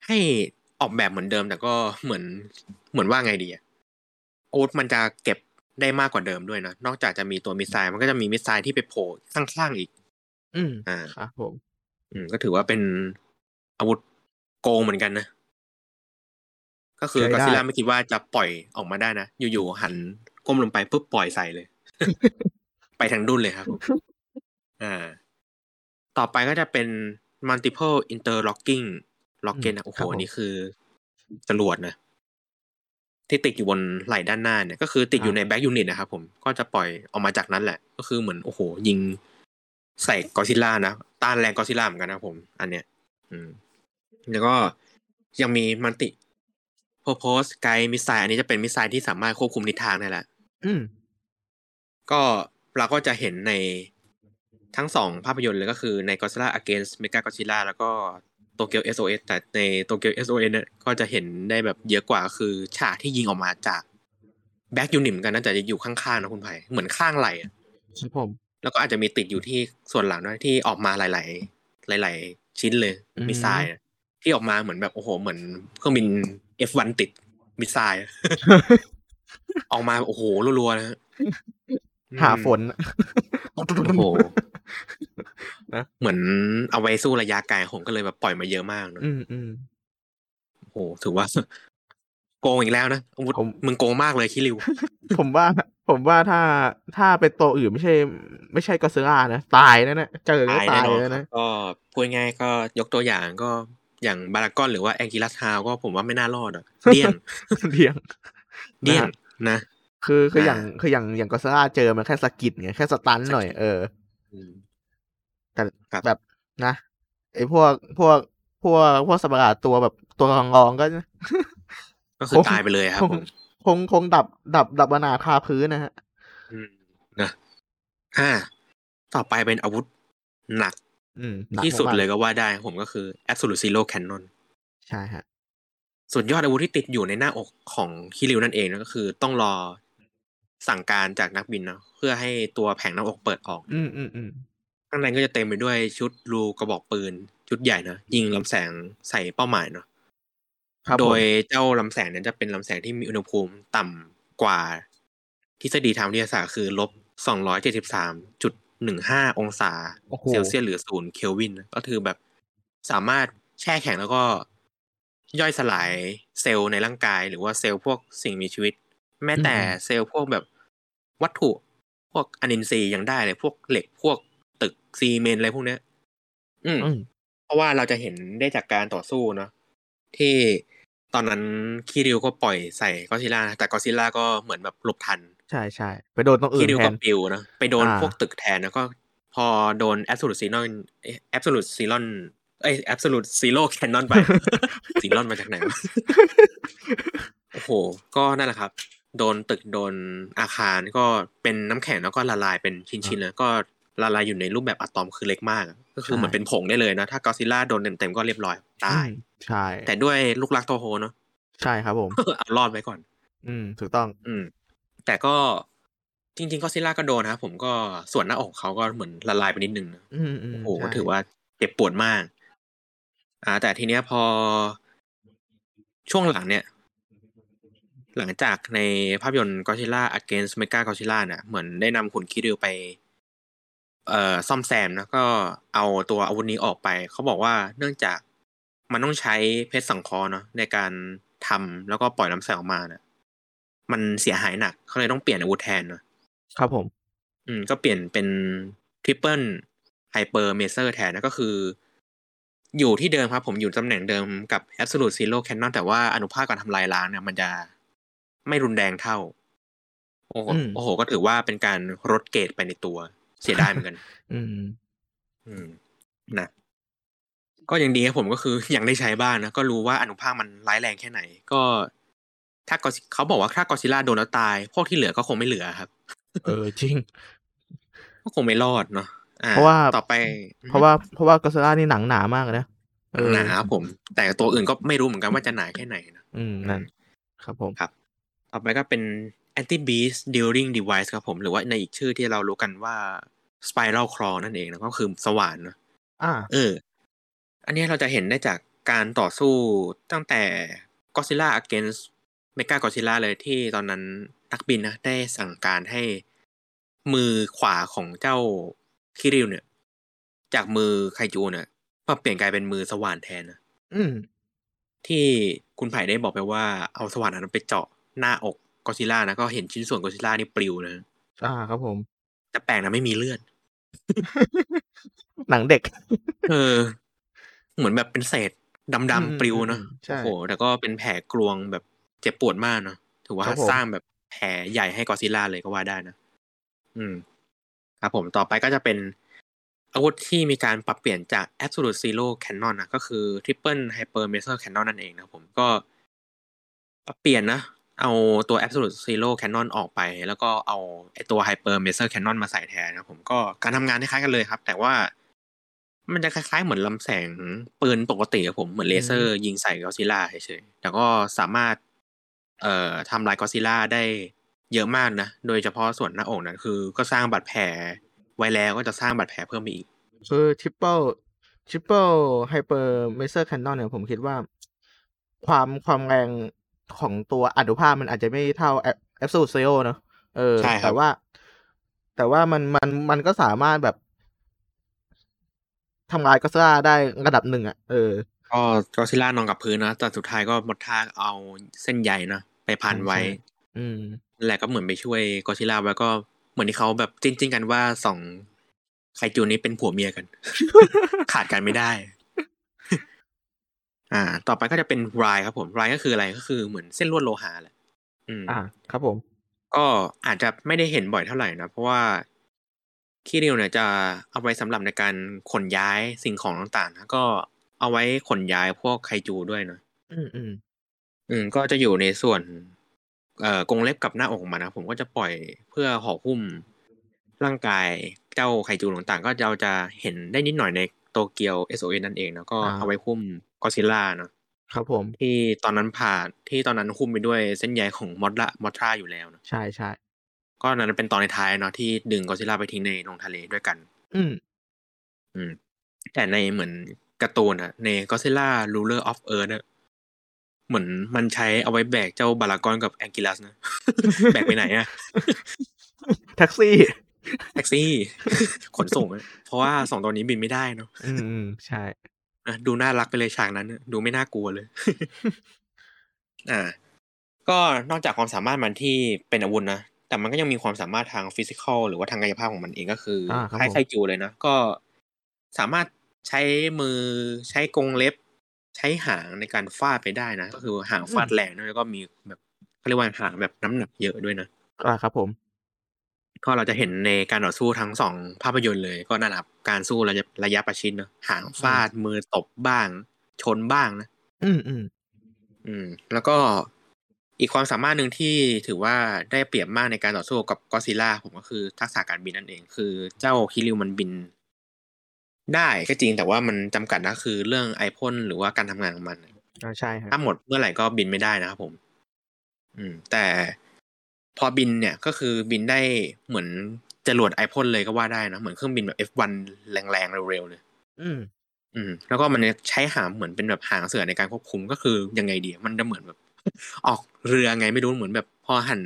ให้ออกแบบเหมือนเดิม แต่ก็เหมือนเหมือนว่าไงดีอะอาวุธมันจะเก็บได้มากกว่าเดิมด้วยนะนอกจากจะมีตัว missile มันก็จะมี missile ที่ไปโผล่ข้างๆอีก อืมอ่าครับผม อืมก็ถือว่าเป็นอาวุธโกงเหมือนกันนะ ก็คือใช้ได้กอซิล่าไม่คิดว่าจะปล่อยออกมาได้นะ อยู่ๆหันก้มลงไปปุ๊บปล่อยใส่เลย ไปทางดุนเลยครับผมอ่า ต่อไปก็จะเป็น multiple interlocking rocket นะโอ้โหอันนี้คือจรวดนะที่ติดอยู่บนไหล่ด้านหน้าเนี่ยก็คือติดอยู่ใน back unit นะครับผมก็จะปล่อยออกมาจากนั้นแหละ ก็คือเหมือนโอ้โห ยิง ใส่กอซิล่านะต้านแรงกอซิล่าเหมือนกันนะครับผม อันเนี้ย อืม แล้วก็ยังมีมันติ purpose guide missile อันนี้จะเป็นมิสไซล์ที่สามารถควบคุมทิศทางได้แหละอืม ก็เราก็จะเห็นในทั้งสองภาพยนตร์เลยก็คือใน Godzilla Against Mega Godzilla แล้วก็โตเกียว SOS แต่ในโตเกียว SOS เนี่ยก็จะเห็นได้แบบเยอะกว่าคือฉากที่ยิงออกมาจากback unit เหมือนกันน่าจะอยู่ข้างๆนะคุณไผ่เหมือนข้างไหล่อะครับผม แล้วก็อาจจะมีติดอยู่ที่ส่วนหลังด้วยที่ออกมาหลาย ๆ หลาย ๆ ชิ้นเลยอืม missile อะที่ออกมาเหมือนแบบโอ้โหเหมือนเครื่องบิน F1 ติด missile อะออกมาโอ้โหรัวๆนะฮะห่าฝนโอ้โหนะเหมือนเอาไว้สู้ระยะไกลผมก็เลยแบบปล่อยมาเยอะมากเนอะอืมอืมโอ้โหถือว่า โกงอีกแล้วนะอาวุธผมมึงโกงมากเลยคิริว ผมว่า ผมว่าถ้าถ้าเป็นตัวอื่นไม่ใช่ ไม่ใช่ก็เซรานะ ตายแน่ๆเจอก็ตายตาแน่ยนอนเลยครันะบก็พูดง่ายๆก็ยกตัวอย่างก็อย่างบารากอนหรือว่าแองกิลัสฮาวก็ผมว่าไม่น่ารอดอะเดี้ยงเดียงเดี้ยงนะนะ คือคืออย่างอ่าคืออย่างอย่างก็เซราเจอมันแค่สะกิดไงแค่สตันหน่อยเอออืมแต่ครับแบบนะไอ้พวกพวกพวกพวกสัตว์ประหลาดตัวแบบตัวรองๆก็ ก็คือคงตายไปเลยครับคงผมคงคงดับดับดับบนาคาพื้นนะฮะอืมนะอ่า ต่อไปเป็นอาวุธหนักอืมหนักที่สุดมากๆเลยก็ว่าได้ผมก็คือ Absolute Zero Cannon ใช่ฮะสุดยอดอาวุธที่ติดอยู่ในหน้าอกของคิริวนั่นเองนะก็คือ ต้องรอสั่งการจากนักบินเนาะเพื่อให้ตัวแผงหน้าอกเปิดออก อืมอืมอืมข้างในก็จะเต็มไปด้วยชุดรูกระบอกปืน ชุดใหญ่นะยิงลำแสงใส่เป้าหมายเนาะครับ โดผมยเจ้าลำแสงเนี่ยจะเป็นลำแสงที่มีอุณหภูมิต่ำกว่า ทฤษฎีทางวิทยาศาสตร์คือลบสองร้อยเจ็ดสิบสามจุดหนึ่งห้าองศาโอ้โหเซลเซียสหรือศูนย์เคลวินนะก็คือแบบสามารถแช่แข็งแล้วก็ย่อยสลายเซลล์ในร่างกาย หรือว่าเซลล์พวกสิ่งมีชีวิต แม้แต่เซลล์พวกแบบวัตถุพวกอนินทรีย์ยังได้เลยพวกเหล็กพวกตึกซีเมนต์อะไรพวกเนี้ยอืมอืม เพราะว่าเราจะเห็นได้จากการต่อสู้เนาะที่ ตอนนั้นคิริวก็ปล่อยใส่ก็ซิล่าแต่ก็ซิล่าก็เหมือนแบบหลบทัน ใช่ใช่ไปโดนตรงอื่คินริวแทก็นปิวนะไปโดนอ่าพวกตึกแทนแล้วก็พอโดนแอบสูตรซีนอนแอบสูตรซีรอนเอ้ยแอบสูตรซีโร่แคนนอนไปซีรอนมาจากไหนวะโอ้โห ก็นั่นแหละครับ โดนตึกโดนอาคารก็เป็นน้ำแข็งแล้วก็ละลายเป็นชิ้นๆแล้วก็ ละลายอยู่ในรูปแบบอะตอมคือเล็กมากอะก็คือใช่เหมือนเป็นผงได้เลยนะ ถ้ากอซิล่าโดนเต็มๆก็เรียบร้อยตายอืมใช่ แต่ด้วยลูกรักโตโฮเนาะใช่ครับผมเอารอดไว้ก่อน อืม ถูกต้อง อืม แต่ก็จริงๆก็ซิล่าก็โดนนะครับผมก็ส่วนหน้าอกเขาก็เหมือนละลายไปนิดนึงนะอืมอืมโอ้โหก็ใช่ถือว่าเจ็บปวดมาก อ่า แต่ทีเนี้ยพอช่วงหลังเนี่ย หลังจากในภาพยนตร์ Godzilla Against Mega Godzilla เนี่ยเหมือนได้นำขุนคิริวไป เอ่อซ่อมแซมแล้วก็เอาตัวอาวุธนี้ออกไป เขาบอกว่าเนื่องจากมันต้องใช้เพชรสังเคราะห์เนาะในการทำแล้วก็ปล่อยลำแสงออกมาเนี่ยมันเสียหายหนักเขาเลยต้องเปลี่ยนอาวุธแทนเนาะครับผม อืม ก็เปลี่ยนเป็น Triple Hyper Maser แทนนะก็คือ อยู่ที่เดิมครับผมอยู่ตำแหน่งเดิมกับ Absolute Zero Cannon แต่ว่าอนุภาคการทำลายล้างเนี่ยมันจะไม่รุนแรงเท่า โอ้โหอืมโอ้โหก็ถือว่าเป็นการลดเกรดไปในตัว เสียดายเหมือนกัน อืม อืมนะก็ยังดีครับผมก็คือยังได้ใช้บ้างนะก็รู้ว่าอนุภาคมันร้ายแรงแค่ไหน ก็ ถ้าก็เขาบอกว่าถ้ากอซิล่าโดนแล้วตาย พวกที่เหลือก็คงไม่เหลือครับ เออจริงก็คงไม่รอดเนาะอ่เพราะว่าต่อไป เพราะว่าเพราะว่าก็เซรานี่หนังหนามากเลยนะเออหนาครับผม แต่ตัวอื่นก็ไม่รู้เหมือนกันว่าจะหนาแค่ไหนนะอืมนั่นครับผมครับ ต่อไปก็เป็น anti beast dealing device ครับผมหรือว่าในอีกชื่อที่เรารู้กันว่า spiral claw นั่นเองนะก็คือสว่านเนอะอ่า เออ อันเนี้ยเราจะเห็นได้จากการต่อสู้ตั้งแต่ Godzilla against Mega Godzilla เลยที่ตอนนั้นนักบินนะได้สั่งการให้มือขวาของเจ้าคิริวเนี่ย จากมือไคจูเนี่ยมาเปลี่ยนกลายเป็นมือสว่านแทนนะอืมที่คุณไผ่ได้บอกไปว่าเอาสว่านอันนั้นไปเจาะหน้าอกก อซิล่านะก็เห็นชิ้นส่วนกอซิล่านี่ปลิวนะอ่าครับผม แต่แปลกนะไม่มีเลือด หนังเด็ก เออ เหมือนแบบเป็นเศษอืมดำๆปลิวเนอะอืมใช่โอ้โหแต่ก็เป็นแผลกลวงแบบเจ็บปวดมากเนาะถือว่าครับผมสร้างแบบแผลใหญ่ให้กอซิล่าเลยก็ว่าได้นะอืม ครับผมต่อไปก็จะเป็นอาวุธที่มีการปรับเปลี่ยนจาก Absolute Zero Cannon นะก็คือ Triple Hyper Measure Cannon นั่นเองนะครับผมก็ปรับเปลี่ยนนะ เอาตัว Absolute Zero Cannon ออกไป แล้วก็เอาไอตัว Hyper Maser Cannon มาใส่แทนนะผมก็การทำงานคล้ายกันเลยครับ แต่ว่ามันจะคล้ายๆเหมือนลำแสงปืนปกติครับผมเหมือนเลเซอร์ยิงใส่กอซิล่าเฉยๆแต่ก็สามารถ เอ่อทำลายกอซิล่าได้เยอะมากนะ โดยเฉพาะส่วนหน้าอกนะคือ ก็สร้างบาดแผลไว้แล้วก็จะสร้างบาดแผลเพิ่มอีก คือ Triple Triple Hyper Maser Cannon เนี่ยผมคิดว่า ความความแรง ของตัวอนุภาพมันอาจจะไม่เท่าแอ s สู t เซ o เนอะเออใช่ครับแต่ว่า แต่ว่ามันมันมันก็สามารถแบบทำลายก็ซ่าได้ระดับหนึ่งอะเออก็กอซิล่านอนกับพื้นนะแต่สุดท้ายก็หมดท่าเอาเส้นใยนะไปพันไว้ใช่อืมนั่นแหละก็เหมือนไปช่วยกอซิล่าไว้ก็เหมือนที่เขาแบบจริงๆกันว่าสองไคจูนี้เป็นผัวเมียกัน ขาดกันไม่ได้ อ่า ต่อไปก็จะเป็นรายครับผมรายก็คืออะไรก็คือเหมือนเส้นลวดโลหะแหละอืมอ่า ครับผม ก็อาจจะไม่ได้เห็นบ่อยเท่าไหร่นะ เพราะว่าคีริวเนี่ยจะเอาไว้สำหรับในการขนย้ายสิ่งของต่างๆนะก็เอาไว้ขนย้ายพวกไคจูด้วยนะอืมอืมอืมก็จะอยู่ในส่วน เอ่อกรงเล็บกับหน้าอกของมันนะผมก็จะปล่อยเพื่อห่อหุ้ม ร่างกายเจ้าไคจูต่างๆ ก็เราจะเห็นได้นิดหน่อยในโตเกียว SOA นั่นเองนะก็เอาไว้หุ้ม กอซิล่าเนาะครับผมที่ตอนนั้นผ่านที่ตอนนั้นหุ้มไปด้วยเส้นใยของมอดละมอทราอยู่แล้วเนอะใช่ใช่ก็นั้นเป็นตอนในท้ายเนาะที่ดึงกอซิล่าไปทิ้งในลงทะเลด้วยกัน อืม อืม แต่ในเหมือนการ์ตูนอะใน Godzilla Ruler of Earth อะเหมือนมันใช้เอาไว้แบกเจ้าบารากอนกับแองกิลัสนะ แบกไปไหนอะแท็กซี่ แท็กซี่ ขนส่งอะเพราะว่าสองตัวนี้บินไม่ได้เนาะอืมอืมใช่ อะดูน่ารักไปเลยฉากนั้นอะดูไม่น่ากลัวเลย อ่า ก็นอกจากความสามารถมันที่เป็นอาวุธนะ แต่มันก็ยังมีความสามารถทาง physical หรือว่าทางกายภาพของมันเองก็คืออาครับคล้ายผมไคจูเลยนะ ก็สามารถใช้มือใช้กรงเล็บ ใช้หางในการฟาดไปได้นะ ก็คือหางฟาดแรงด้วยแล้วก็มีแบบเขาเรียกว่าหางแบบน้ำหนักเยอะด้วยนะอ่าครับผม ก็เราจะเห็นในการต่อสู้ทั้งสองภาพยนตร์เลย ก็นั่นแหละครับการสู้ระยะระยะประชิดเนอะหางฟาดมือตบบ้าง ชนบ้างนะ อืมอืมอืม แล้วก็อีกความสามารถหนึ่งที่ถือว่าได้เปรียบมากในการต่อสู้กับก็อดซิลล่าผมก็คือทักษะการบินนั่นเอง คือเจ้าคิริวมันบิน ได้ก็จริงแต่ว่ามันจำกัดนะคือเรื่องไอพ่นหรือว่าการทำงานของมันอ่าใช่ครับถ้าหมดเมื่อไหร่ก็บินไม่ได้นะครับผม อืม แต่ พอบินเนี่ยก็คือบินได้เหมือนจรวดไอพ่นเลยก็ว่าได้นะเหมือนเครื่องบินแบบ F1 แรงๆเร็วๆเลย อืม อืม แล้วก็มันใช้หางเหมือนเป็นแบบหางเสือในการควบคุมก็คือยังไงดีอะมันจะเหมือนแบบ ออกเรือไงไม่รู้เหมือนแบบ พอหัน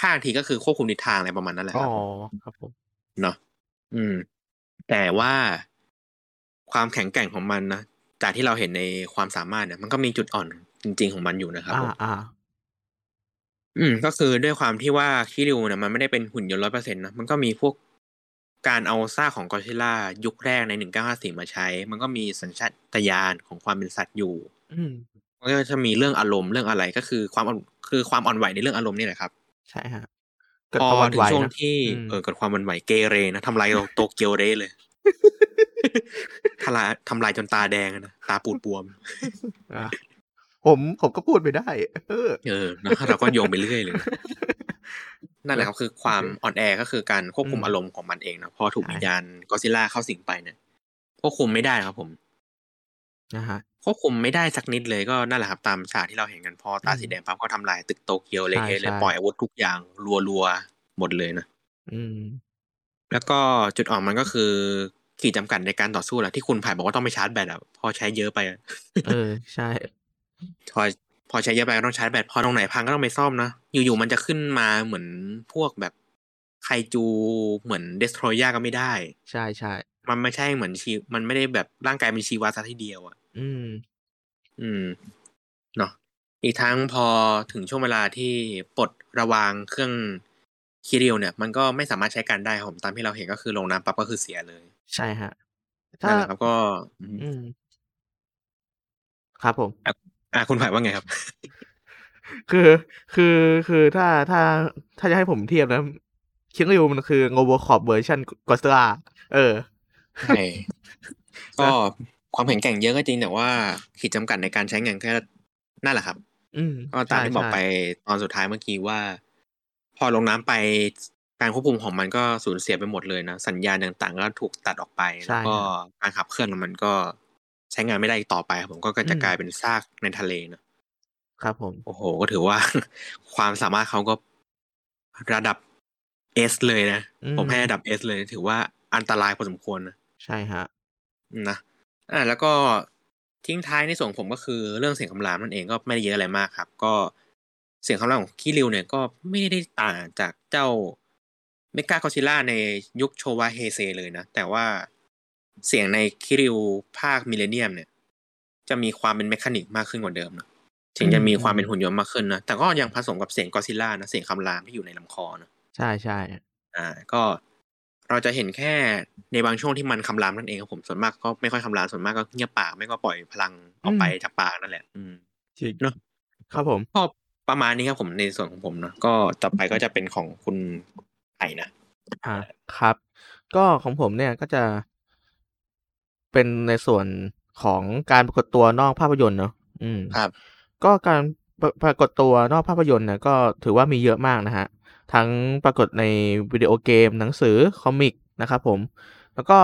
ข้างทีก็คือควบคุมทิศทางอะไรประมาณนั้นแหละคอ๋รัอบครับผมเนาะอืม แต่ว่าความแข็งแกร่งของมันนะจากที่เราเห็นในความสามารถเนี่ยมันก็มีจุดอ่อนจริง ๆของมันอยู่นะครับอ่าผมอ่า อืม ก็คือด้วยความที่ว่าคิริวเนี่ยมันไม่ได้เป็นหุ่นยนต์ร้อยเปอร์เซ็นต์นะมันก็มีพวกการเอาซากของกอซิล่ายุคแรกในหนึ่งเก้าห้าสี่มาใช้ มันก็มีสัญชาตญาณของความเป็นสัตว์อยู่ อืมมันก็จะมีเรื่องอารมณ์เรื่องอะไรก็คือความอ่อนคือความอ่อนไหวในเรื่องอารมณ์นี่แหละครับ ใช่ฮะเกิดพอความหวั่นถึไหวงช่วงนะที่อืมเออเกิดความหวันไหวเกเรนะทำลายโตเกียวเรเลยทลายทำลายจนตาแดงอะนะตาปูดบวมอ่า ผมผมก็พูดไปได้ เออเออนะเราก็โยงไปเรื่อยเลยนะนั่นแหละครับคือความอ่อนแอก็คือการควบคุมอืมอารมณ์ของมันเองนะพอถูกใช่วิญญาณกอซิล่าเข้าสิงไปเนี่ยควบคุมไม่ได้ครับผมนะฮะควบคุมไม่ได้สักนิดเลยก็นั่นแหละครับตามฉากที่เราเห็นกันพอตาอืมสีแดงปั๊บก็ทำลายตึกโตเกียวเละใช่เทะเลยใช่ปล่อยอาวุธทุกอย่างรัวๆหมดเลยนะอืม แล้วก็จุดอ่อนมันก็คือขีดจำกัดในการต่อสู้แหละที่คุณไผ่บอกว่าต้องไปชาร์จแบตอะพอใช้เยอะไปอะเออใช่ พอพอใช้เยอะไปก็ต้องชาร์จแบตพอตรงไหนพังก็ต้องไปซ่อมนะอยู่ๆมันจะขึ้นมาเหมือนพวกแบบไคจูเหมือนเดสโทรยาก็ไม่ได้ ใช่ใช่มันไม่ใช่เหมือนชีมันไม่ได้แบบร่างกายเป็นชีวาซะทีเดียวอะ อืม อืมเนาะอีกทั้งพอถึงช่วงเวลาที่ปลดระวางเครื่องคิริวเนี่ย มันก็ไม่สามารถใช้การได้ครับผมตามที่เราเห็นก็คือลงน้ำปั๊บก็คือเสียเลย ใช่ฮะถ้านั่นแหละครับก็อืมอืมครับผม อะคุณไผ่ว่าไงครับ คือคือคือถ้าถ้าถ้าจะให้ผมเทียบนะคิงริวมันคือ RoboCop เวอร์ชันกอซิล่าเออใช่ก็ความแข็งแกร่งเยอะก็จริงแต่ว่าขีดจำกัดในการใช้งานแค่นั่นแหละครับอืมก็ตามที่บอกใช่ไปตอนสุดท้ายเมื่อกี้ว่า พอลงน้ำไปการควบคุมของมันก็สูญเสียไปหมดเลยนะ สัญญาณต่างๆ ก็ถูกตัดออกไปใช่แล้วก็การขับเคลื่อนของมันก็ใช้งานไม่ได้อีกต่อไปครับผมก็ก็จะอืมกลายเป็นซากในทะเลเนอะครับผมโอ้โห ก็ถือว่าความสามารถเขาก็ระดับเอสเลยนะอืมผมให้ระดับเอสเลย ถือว่าอันตรายพอสมควรนะใช่ฮะนะอ่าแล้วก็ทิ้งท้ายในส่วนของผมก็คือเรื่องเสียงคำรามนั่นเองก็ไม่ได้เยอะอะไรมากครับ ก็เสียงคำรามของคิริวเนี่ยก็ไม่ได้ต่างจากเจ้าเมกากอซิล่าในยุคโชวาเฮเซเลยนะ แต่ว่า เสียงในคิริวภาคมิเลเนียมเนี่ย จะมีความเป็น mechanic มากขึ้นกว่าเดิมนะถึงจะมีความเป็นหุ่นยนต์มากขึ้นนะ แต่ก็ยังผสมกับเสียงกอซิล่านะเสียงคำรามที่อยู่ในลำคอนะใช่ใช่อ่า ก็เราจะเห็นแค่ในบางช่วงที่มันคำรามนั่นเองครับผมส่วนมากก็ไม่ค่อยคำรามส่วนมากก็เงียบปากไม่ก็ปล่อยพลังออกไปจากปากนั่นแหละ อืมจริงเนอะครับผมก็ประมาณนี้ครับผมในส่วนของผมนะก็ต่อไปก็จะเป็นของคุณไผ่นะอ่าครับ ก็ของผมเนี่ยก็จะ เป็นในส่วนของการปรากฏตัวนอกภาพยนตร์เนาะอืมครับ ก็การปรปรากฏตัวนอกภาพยนตร์เนี่ยก็ถือว่ามีเยอะมากนะฮะ ทั้งปรากฏในวิดีโอเกมหนังสือคอมิกนะครับผม แล้วก็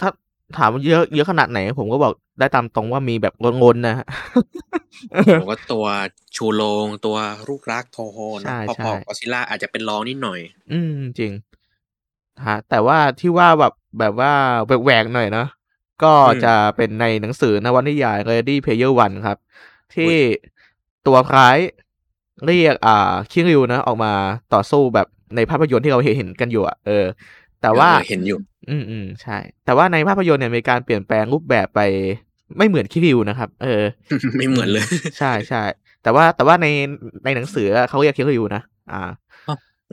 ถ้าถามว่าเยอะเยอะขนาดไหน ผมก็บอกได้ตามตรงว่ามีแบบงนๆนะฮะผมก็ตัวชูโรงตัวลูกรักโทโฮนะใช่พอใช่พอกอซิล่าอาจจะเป็นรองนิดหน่อย อืมจริง ฮะแต่ว่าที่ว่าแบบแบบว่าแหวกๆหน่อยเนาะก็อืมจะเป็นในหนังสือนวนิยาย Ready Player One ครับ ที่อุ๊ยตัวร้ายเรียกอ่าคิริวนะ ออกมาต่อสู้แบบในภาพยนตร์ที่เราเห็นเห็นกันอยู่อะเออ แต่ว่าเออเห็นอยู่ อืมอืมใช่ แต่ว่าในภาพยนตร์เนี่ยมีการเปลี่ยนแปลงรูปแบบไปไม่เหมือนคิริวนะครับ เออ ไม่เหมือนเลย ใช่ใช่แต่ว่าแต่ว่าในในหนังสืออะเขาเรียกคิริวนะอ่า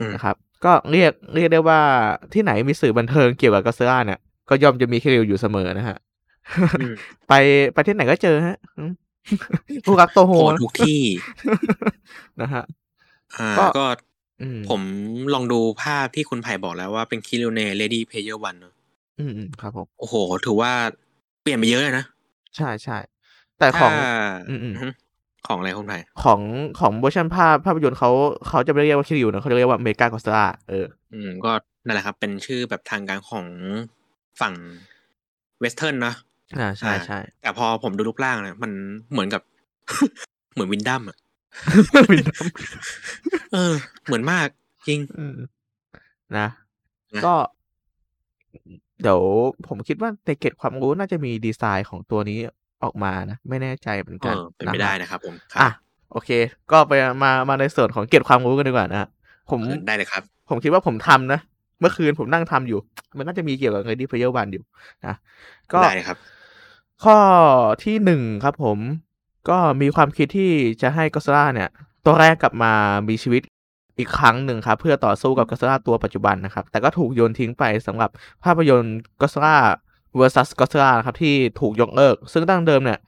อืมนะครับ ก็เรียกเรียกได้ว่าที่ไหนมีสื่อบันเทิงเกี่ยวกับกอสล่าเนี่ย ก็ย่อมจะมีคิริวอยู่เสมอนะฮะอืมไปไปที่ไหนก็เจอฮะอืมผู้รักโตโฮโผล่นะทุกที่นะฮะอ่าก็ก็อืมผมลองดูภาพที่คุณไผ่บอกแล้วว่าเป็นคิริวใน Lady Player One เนอะอืมอืมครับผมโอ้โห ถือว่าเปลี่ยนไปเยอะเลยนะ ใช่ใช่แต่ของถ้าอืมอืมฮึ ของอะไรคุณไผ่ของของเวอร์ชันภาพภาพยนตร์เขาเขาจะไม่เรียกว่าคิริวนะเขาจะเรียกว่าเมกากอซิล่าออ อืม ก็นั่นแหละครับ เป็นชื่อแบบทางการของฝั่ง Western นะอ่าใช่ใช่แต่พอผมดูรูปร่างเนี่ยมันเหมือนกับ เหมือนวินดัมอะวินดัมเออ เหมือนมากจริงอืมนะนะ ก็เดี๋ยวผมคิดว่าในเกร็ดความรู้น่าจะมีดีไซน์ของตัวนี้ ออกมานะ ไม่แน่ใจเหมือนเอกันอเป็นไปได้นะครับผมครัอะบโอเค ก็ไปมามาในส่วนของเกร็ดความรู้กันดีกว่านะฮะผมเออได้เลยครับ ผมคิดว่าผมทำนะ เมื่อคืนผมนั่งทำอยู่ มันน่าจะมีเกี่ยวกับ Ready Player One อยู่นะก็ได้เลยครับ ข้อที่หนึ่งครับผมก็มีความคิดที่จะให้กอสล่าเนี่ย ตัวแรกกลับมามีชีวิตอีกครั้งหนึ่งครับ เพื่อต่อสู้กับกอสล่าตัวปัจจุบันนะครับ แต่ก็ถูกโยนทิ้งไปสำหรับภาพยนตร์กอสล่า vs กอสล่าครับที่ถูกยกเลิก ซึ่งตั้งเดิมเนี่ย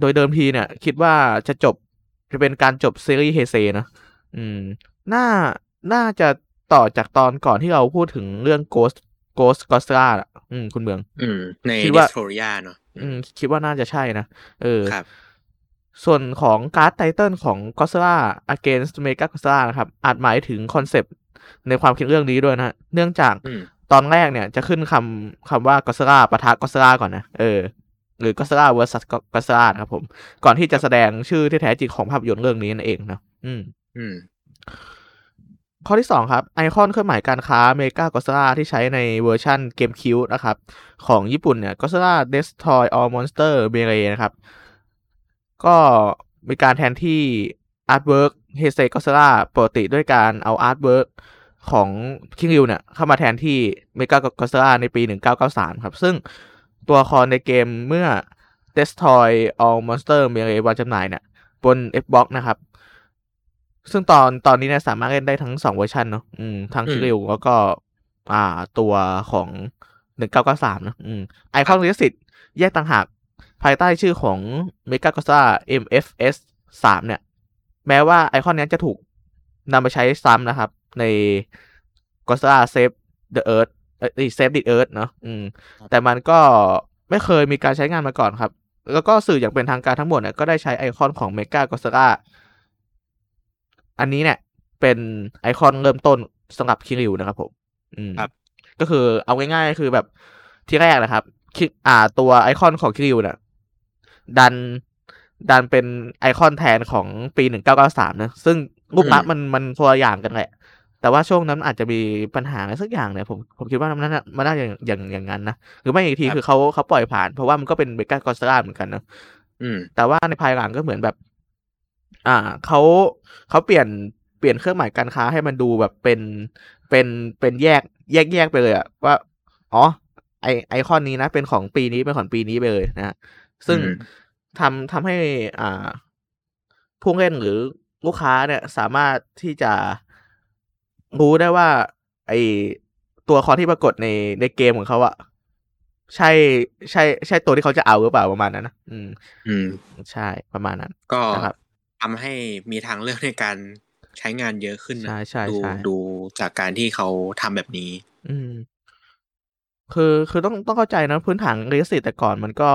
โดยเดิมทีเนี่ย คิดว่าจะจบจะเป็นการจบซีรีส์เฮเซนะอืม น่า น่าจะต่อจากตอนก่อนที่เราพูดถึงเรื่อง Ghost Ghost g o s l a อืม คุณเมือง อืม ในคิดดิว่าสโทเรียเนาะอืม คิดว่าน่าจะใช่นะ เออครับ ส่วนของการ์ด title ของ Godzilla Against Mechagodzilla นะครับ อาจหมายถึงคอนเซปต์ในความคิดเรื่องนี้ด้วยนะฮะเนื่องจากอืม ตอนแรกเนี่ยจะขึ้นคำคำว่า Godzilla ปะทะ Godzilla ก่อนนะเออหรือ Godzilla vs Godzilla นะครับผม ก่อนที่จะแสดงชื่อที่แท้จริงของภาพยนตร์เรื่องนี้นั่นเองนะอืม อืม ข้อที่2ครับ ไอคอนเครื่องหมายการค้าเมกากอซิล่าที่ใช้ในเวอร์ชัน GameCube นะครับ ของญี่ปุ่นเนี่ยกอสล่า Destroy All Monster m e l e นะครับ ก็มีการแทนที่ artwork เฮเซกอซิล่าปกติด้วยการเอา artwork ของคิงริวเนี่ย เข้ามาแทนที่เมกากอซิล่าในปี 1993 ครับ ซึ่งตัวละครในเกมเมื่อ Destroy All Monster m e l e วางจำหน่ายเนี่ย บน Xbox นะครับ ซึ่งตอนตอนนี้เนี่ยสามารถเล่นได้ทั้งสองเวอร์ชันเนาะอืมทั้งอืมคิริวแล้วก็อ่าตัวของหนึ่งเก้าเก้าสามนะอืมไอคอนลิขสิทธิ์แยกต่างหากภายใต้ชื่อของ m e g a g o s a MFS สามเนี่ย แม้ว่าไอคอนนี้จะถูกนำไปใช้ซ้ำนะครับ ใน g o s a Save the Earth เอ้ย Save the Earth เนาะอืม แต่มันก็ไม่เคยมีการใช้งานมาก่อนครับ แล้วก็สื่ออย่างเป็นทางการทั้งหมดเนี่ยก็ได้ใช้ไอคอนของเมกากอสราอันนี้เนี่ย เป็นไอคอนเริ่มต้นสำหรับคิริวนะครับผมอืมครับ ก็คือเอาง่ายๆคือแบบที่แรกนะครับคิอ่าตัวไอคอนของคิริวเนี่ยดันดันเป็นไอคอนแทนของปีหนึ่งเก้าเก้าสามนะ ซึ่งรูปลักษณ์มันมันคนละอย่างกันแหละ แต่ว่าช่วงนั้นอาจจะมีปัญหาอะไรสักอย่างเนี่ยผมผมคิดว่ามันน่ามันน่าจะอย่างอย่างอย่างนั้นนะหรือไม่อีกทีครับคือเขาเขาปล่อยผ่าน เพราะว่ามันก็เป็นเบกากอสราเหมือนกันนะอืม แต่ว่าในภายหลังก็เหมือนแบบ อ่าเขาเขาเปลี่ยนเปลี่ยนเครื่องหมายการค้าให้มันดูแบบเป็นเป็นเป็นแยกแยกแยกไปเลยอะว่าอ๋อไอไอคอนนี้นะ เป็นของปีนี้เป็นของปีนี้ไปเลยนะฮะซึ่งอืมทำทำให้อ่าผู้เล่นหรือลูกค้าเนี่ย สามารถที่จะ รู้ได้ว่า ไอตัวละคอนที่ปรากฏในในเกมของเขาอะใช่ใช่ใช่ตัวที่เขาจะเอาหรือเปล่าประมาณนั้นนะอืม อืม ใช่ประมาณนั้น ก็นะครับทำให้มีทางเลือกในการใช้งานเยอะขึ้นนะใช่ใช่ดูใช่ดูจากการที่เขาทำแบบนี้ อืมคือคือต้องต้องเข้าใจนะพื้นฐานลิขสิทธิ์แต่ก่อนมันก็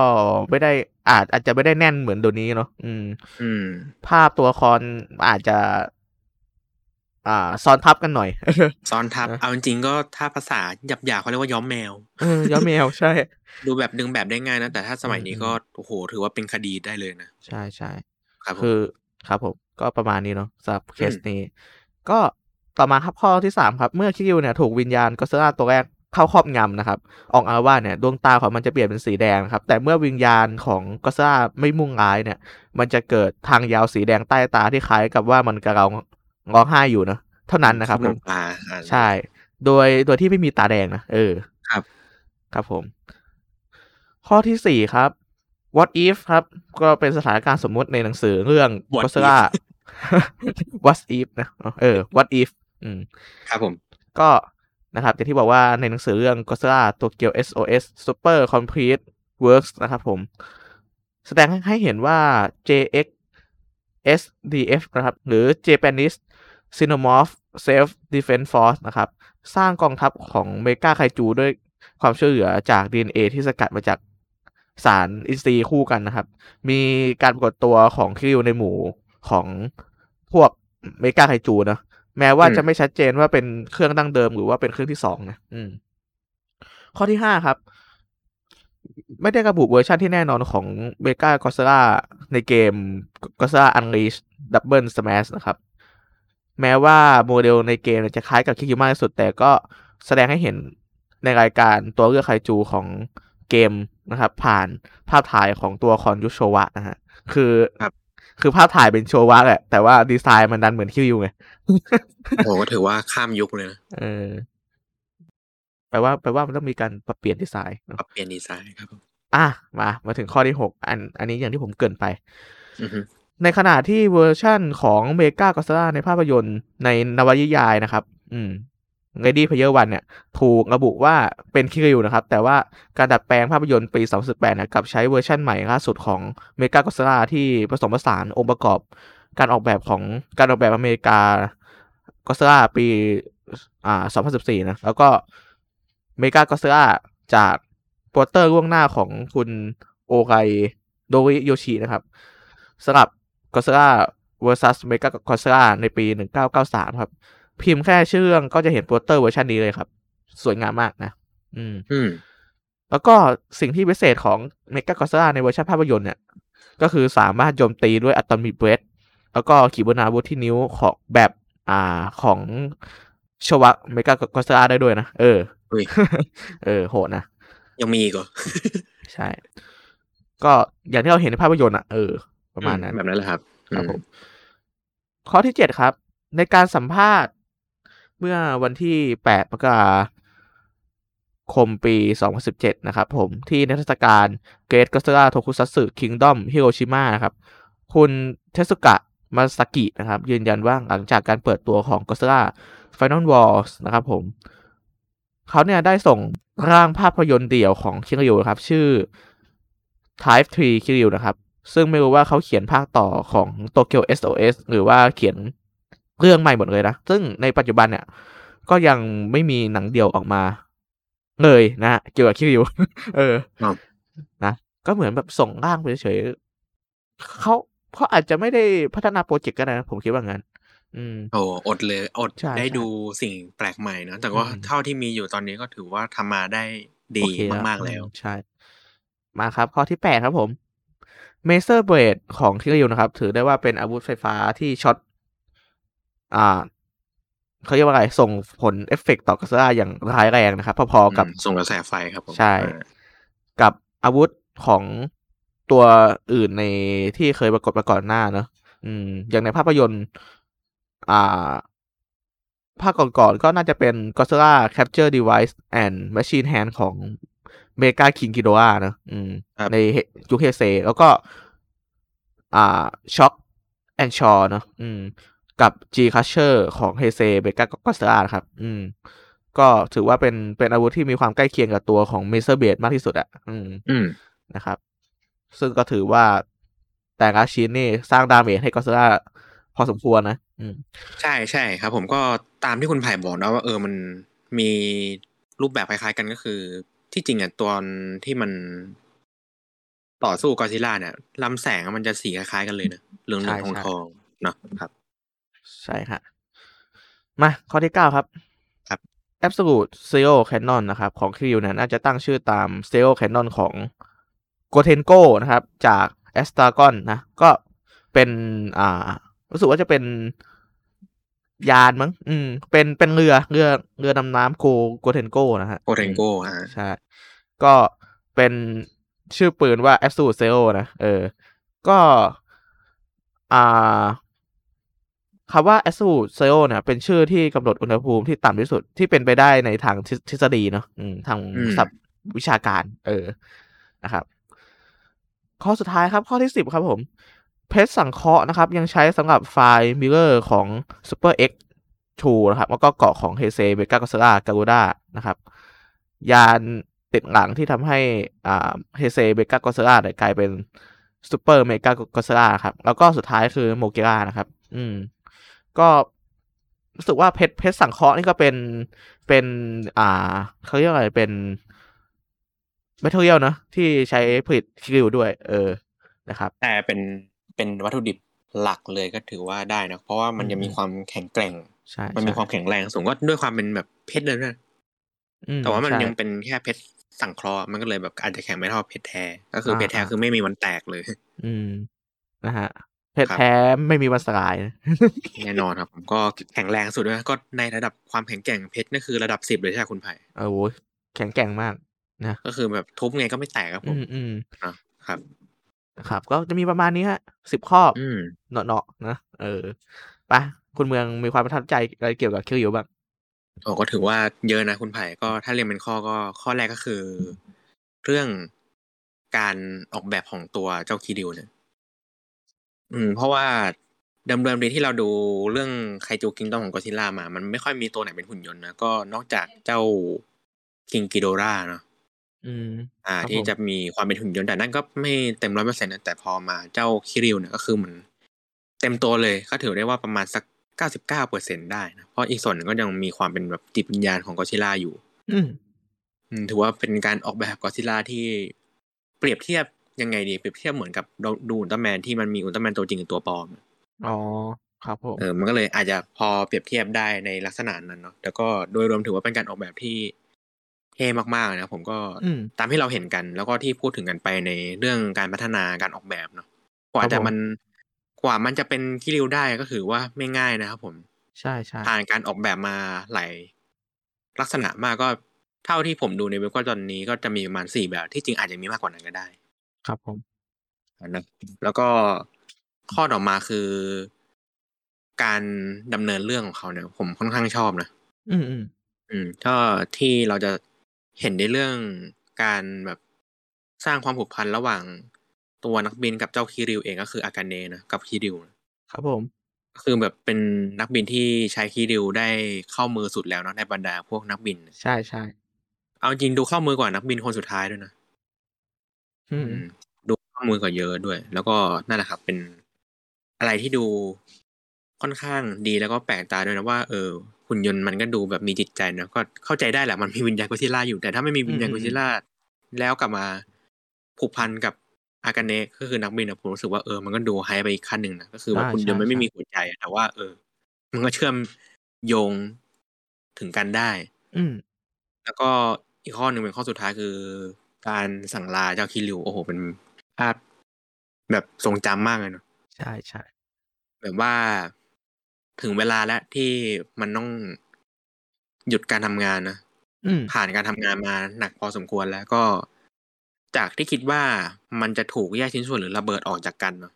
ไม่ได้อาจอาจจะไม่ได้แน่นเหมือนเดี๋ยวนี้เนาะอืม อืม ภาพตัวละครอาจจะ อ่า ซ้อนทับกันหน่อย ซ้อนทับนะเอาจริงๆก็ถ้าภาษาหยาบๆเขาเรียกว่าย้อมแมวเออย้อมแมวใช่ ดูแบบดึงแบบได้ง่ายนะ แต่ถ้าสมัยนี้อืมก็โอ้โห ถือว่าเป็นคดีได้เลยนะ ใช่ใช่ครับผมคือครับผม ก็ประมาณนี้เนาะสำหรับเคสอืมนี้ ก็ต่อมาครับข้อที่สามครับ เมื่อคิวเนี่ยถูกวิญญาณก็เซราตัวแรกเข้าครอบงำนะครับ ออกอาว่าเนี่ยดวงตาของมันจะเปลี่ยนเป็นสีแดงนะครับ แต่เมื่อวิญญาณของก็เซราไม่มุ่งร้ายเนี่ย มันจะเกิดทางยาวสีแดงใต้ตาที่คล้ายกับว่ามันกำลังร้ องไห้อยู่เนาะเท่านั้นนะครับผมำตาอ่าใช่ โดยโดยที่ไม่มีตาแดงนะเออครับ ครับผม ข้อที่สี่ครับ what if ครับ ก็เป็นสถานการณ์สมมุติในหนังสือเรื่อง What ก็เซรา what if นะเออ what if อืมครับผม ก็นะครับอย่างที่บอกว่าในหนังสือเรื่อง Godzilla Tokyo SOS Super Complete Works นะครับผม แสดงให้เห็นว่า JX SDF นะครับ หรือ Japanese Xenomorph Self Defense Force นะครับ สร้างกองทัพของเมกาไคจูด้วยความช่วยเหลือจาก DNA ที่สกัดมาจากสารอินทรีย์คู่กันนะครับ มีการปรากฏตัวของคิวในหมู่ของพวกเมกาไคจูนะแม้ว่าอืมจะไม่ชัดเจนว่าเป็นเครื่องดั้งเดิมหรือว่าเป็นเครื่องที่สองนะอืม ข้อที่ห้าครับ ไม่ได้ระบุเวอร์ชันที่แน่นอนของเ e ก a ก o ส z าในเกม g o ส z า Unleashed Double Smash นะครับ แม้ว่าโมเดลในเกมเนี่ยจะคล้ายกับคิคิมากที่สุด แต่ก็แสดงให้เห็นในรายการตัวเลือกไคจูของเกมนะครับ ผ่านภาพถ่ายของตัวคอนยุโชวะนะฮะ คือครับคือภาพถ่ายเป็นโชวะแหละ แต่ว่าดีไซน์มันดันเหมือนคิวไงโอ้โหก็ถือว่าข้ามยุคเลยนะเออแปลว่าแปลว่ามันต้องมีการปรับเปลี่ยนดีไซน์เนอะปรับเเปลี่ยนดีไซน์ครับผมอะมามาถึงข้อที่หกอัน อันนี้อย่างที่ผมเกริ่นไปอือฮึ ในขณะที่เวอร์ชั่นของเมกากอส z าในภาพยนตร์ในนวนิยายนะครับ อืม Ready Player One เนี่ย ถูกระบุว่าเป็นคิริวนะครับ แต่ว่าการดัดแปลงภาพยนตร์ปี 2018เนี่ยกลับใช้เวอร์ชั่นใหม่ล่าสุดของเมกากอส z าที่ผสมผสานองค์ประกอบ การออกแบบของการออกแบบอเมริกากอส z าปีอ่า2014 นะ แล้วก็เมกากอส z าจากโปสเตอร์ล่วงหน้าของคุณโอไรโนริโยชินะครับสำหรับ Godzilla vs Mechagodzilla ในปี 1993 ครับ พิมพ์แค่ชื่อเรื่องก็จะเห็นโปสเตอร์เวอร์ชันนี้เลยครับ สวยงามมากนะ อืม อืม แล้วก็สิ่งที่พิเศษของ Mechagodzilla ในเวอร์ชันภาพยนตร์เนี่ย ก็คือสามารถโจมตีด้วย Atomic Breathแล้วก็ขีปนาวุธที่นิ้วของแบบอ่าของชวะ Mega Godzilla ได้ด้วยนะ เอออุ้ยเออ โหดนะ ยังมีอีกเหรอ ใช่ ก็อย่างที่เราเห็นในภาพยนตร์อะ เออ ประมาณนั้นแบบนั้นแหละครับครับผอืมข้อที่เจ็ดครับ ในการสัมภาษณ์เมื่อวันที่แปดมกราคมปี 2017 นะครับผมที่นิทรรศการ Great Godzilla Tokusatsu Kingdom Hiroshima นะครับ คุณเทสุกะมาสกินะครับ ยืนยันว่าหลังจากการเปิดตัวของ Godzilla Final Wars นะครับผมเขาเนี่ยได้ส่งร่างภาพยนตร์เดี่ยวของคิริวนะครับ ชื่อ Type 3คิริวนะครับ ซึ่งไม่รู้ว่าเขาเขียนภาคต่อของ Tokyo SOS หรือว่าเขียนเรื่องใหม่หมดเลยนะ ซึ่งในปัจจุบันเนี่ย ก็ยังไม่มีหนังเดี่ยวออกมา เลยนะฮะเกี่ยวกับคิริว เออครับนะ ก็เหมือนแบบส่งร่างไปเฉยๆเขาเขาอาจจะไม่ได้พัฒนาโปรเจกต์ก็ได้นะผมคิดว่างั้น อืมโอ้อดเลย อดใช่ได้ใช่ดูสิ่งแปลกใหม่เนอะแต่ว่าอืมเท่าที่มีอยู่ตอนนี้ก็ถือว่าทำมาได้โอดีเคมากๆแล้วอใช่ มาครับ ข้อที่แปดครับผม Maser Blade ของคิริวนะครับ ถือได้ว่าเป็นอาวุธไฟฟ้าที่ช็อตอ่าเขาเรียกว่าอะไร ส่งผลเอฟเฟกต์ต่อก็อตซิลลาอย่างร้ายแรงนะครับ พอๆกับอืมส่งกระแสไฟครับผมใช่อ่ากับอาวุธของตัวอื่นในที่เคยปรากฏมาก่อนหน้าเนอะอืม อย่างในภาพยนตร์ อ่า ภาคก่อนๆก็น่าจะเป็น Godzilla Capture Device and Machine Hand ของ Mecha-King Ghidorah เนอะอืมครับในยุคเฮเซ แล้วก็ อ่า Shock Anchor เนอะอืมกับ G Crusher ของเฮเซเบกาก็ส a นะครับ อืม ก็ถือว่าเป็นเป็นอาวุธที่มีความใกล้เคียงกับตัวของ Maser Blade มากที่สุดอะอืมอืมนะครับ ซึ่งก็ถือว่าแต่ละชิ้นนี่สร้าง damage ให้ก็อตซิลลา พอสมควรนะอืมใช่ใช่ครับ ผมก็ตามที่คุณไผ่บอกนะว่าเออมันมีรูปแบบคล้ายๆกันก็คือ ที่จริงอะตอนที่มันต่อสู้กอซิล่าเนี่ยลำแสงมันจะสีคล้ายๆกันเลยนะเหลืองเหลืองใช่ทองใช่ทองๆเนาะครับ ใช่ฮะมาข้อที่เก้าครับ ครับ Absolute Zero Cannon นะครับ ของคิวเนี่ยน่าจะตั้งชื่อตาม Zero Cannon ของ g o t e n g o นะครับ จาก a s t r a g o n นะ ก็เป็น อ่า รู้สึกว่าจะเป็น ยานมั้ง อืม เป็นเป็นเรือเรือเรือดำน้ำโกโกเทนโกนะฮะโกเทนโกอ่าใช่ ก็เป็นชื่อปืนว่า Absolute Zero นะ เออ ก็อ่าคำว่า Absolute Zero เนี่ย เป็นชื่อที่กำหนดอุณหภูมิที่ต่ำที่สุดที่เป็นไปได้ในทางทฤทฤษฎีเนาะอืมทางอืมศัพท์วิชาการ เออนะครับ ข้อสุดท้ายครับ ข้อที่สิบครับผม เพชรสังเคราะห์นะครับ ยังใช้สำหรับไฟล์ Mirror ของ Super X 2นะครับ แล้วก็เกาะของเฮเซเบกาก o ซ l ่าการูด้านะครับ ยานติดหลังที่ทำให้อ่าเฮเซเมกาก็อตซิลลาเนี่ยกลายเป็นซูเปอร์เมกาก็อตซิลลาครับ แล้วก็สุดท้ายคือโมเกรานะครับ อืม ก็รู้สึกว่าเพชรเพชรสังเคราะห์นี่ก็เป็นเป็น อ่าเขาเรียกอะไรเป็น material เนอะที่ใช้ผลิตคิริวด้วย เออนะครับแต่เป็น เป็นวัตถุดิบหลักเลยก็ถือว่าได้นะเพราะว่ามันอืมจะมีความแข็งแกร่งใช่มันมีใช่ความแข็งแรงสูงก็ด้วยความเป็นแบบเพชรเลยนะอืแต่ว่ามันใช่ยังเป็นแค่เพชรสังเคราะห์มันก็เลยแบบอาจจะแข็งไม่เท่าเพชรแท้ก็คืออ่าเพชรแท้อ่าคือไม่มีวันแตกเลย อืมนะฮะเพชรครับแท้ไม่มีวันสลายนะแน่นอนครับผมก็แข็งแรงสุดด้วยนะก็ในระดับความแข็งแกร่งเพชรนี่คือระดับสิบเลยใช่ไหมคุณไผ่โอ้โหแข็งแกร่งมากนะก็คือแบบทุบไงก็ไม่แตกครับผอืมมอืมนะครับ นะครับ ก็จะมีประมาณนี้ฮะสิบข้ออืมเนาะๆนะเออไปคุณเมืองมีความประทับใจอะไรเกี่ยวกับคิริวบ้างโอ้ก็ถือว่าเยอะนะคุณไผ่ก็ถ้าเรียงเป็นข้อก็ข้อแรกก็คือ เรื่องการออกแบบของตัวเจ้าคีดิวเนี่ยอืม เพราะว่าเดิมๆดีที่เราดูเรื่องไคจูกิงดองของกอซิล่ามา มันไม่ค่อยมีตัวไหนเป็นหุ่นยนต์นะก็นอกจากเจ้าคิงกิโดราเนาะ อืม อ่า ครับที่ผมจะมีความเป็นหุ่นยนต์แต่นั่นก็ไม่เต็มร้อยเปอร์เซ็นต์นะแต่พอมาเจ้าคิริวเนี่ยก็คือมันเต็มตัวเลยก็ถือได้ว่าประมาณสักเก้าสิบเก้าเปอร์เซ็นได้นะเพราะอีกส่วนหนึ่งก็ยังมีความเป็นแบบจิตวิญญาณของกอซิล่าอยู่ อืม อืมถือว่าเป็นการออกแบบกอซิล่าที่เปรียบเทียบยังไงดีเปรียบเทียบเหมือนกับเราดูอุลตร้าแมนที่มันมีอุลตร้าแมนตัวจริงกับตัวปลอมอ๋อ ครับผม เออมันก็เลยอาจจะพอเปรียบเทียบได้ในลักษณะนั้นเนาะแต่ก็โดยรวมถือว่าเป็นการออกแบบที่ เท่มากๆนะผมก็อืมตามที่เราเห็นกัน แล้วก็ที่พูดถึงกันไปในเรื่องการพัฒนาการออกแบบเนาะกว่าครับจะผมมันกว่ามันจะเป็นคิริวได้ก็ถือว่าไม่ง่ายนะครับผมใช่ใช่ผ่านการออกแบบมาหลายลักษณะมากก็เท่าที่ผมดูในเว็บก็ตอนนี้ก็จะมีประมาณสี่แบบที่จริงอาจจะมีมากกว่านั้นก็ได้ ครับผมนะแล้วก็ข้อต่อมาคือ การดำเนินเรื่องของเขาเนี่ย ผมค่อนข้างชอบนะอืมอืมอืมก็ที่เราจะ เห็นในเรื่องการแบบสร้างความผูกพันระหว่างตัวนักบินกับเจ้าคิริวเองก็คืออากาเนะนะกับคิริวนะครับผมก็คือแบบเป็นนักบินที่ใช้คิริวได้เข้ามือสุดแล้วเนาะในบรรดาพวกนักบิน ใช่ใช่เอาจริงดูเข้ามือกว่านักบินคนสุดท้ายด้วยนะอืมอืมดูข้อมูลกว่าเยอะด้วย แล้วก็นั่นแหละครับ เป็นอะไรที่ดูค่อนข้างดีแล้วก็แปลกตาด้วยนะว่า เออ หุ่นยนต์มันก็ดูแบบมีจิตใจนะก็เข้าใจได้แหละมันมีวิญญาณกุซิล่าอยู่แต่ถ้าไม่มีวิญญาณกุซิล่าแล้วกลับมาผูกพันกับอากาเนะก็คือนักบินอะผมรู้สึกว่าเออมันก็ดูไฮไปอีกขั้นหนึ่งนะก็คือว่าอ่าคุณใช่ยนต์มันไม่ใช่มีหัวใจอะแต่ว่า เออ มันก็เชื่อมโยงถึงกันได้ อืมแล้วก็อีกข้อหนึ่งเป็นข้อสุดท้ายคือ การสั่งลาเจ้าคิริวโอ้โหเป็นภาพแบบทรงจำมากเลยเนาะใช่ใช่แบบว่า ถึงเวลาแล้วที่มันต้องหยุดการทำงานนะอืมผ่านการทำงานมาหนักพอสมควรแล้วก็ จากที่คิดว่ามันจะถูกแยกชิ้นส่วนหรือระเบิดออกจากกันเนาะ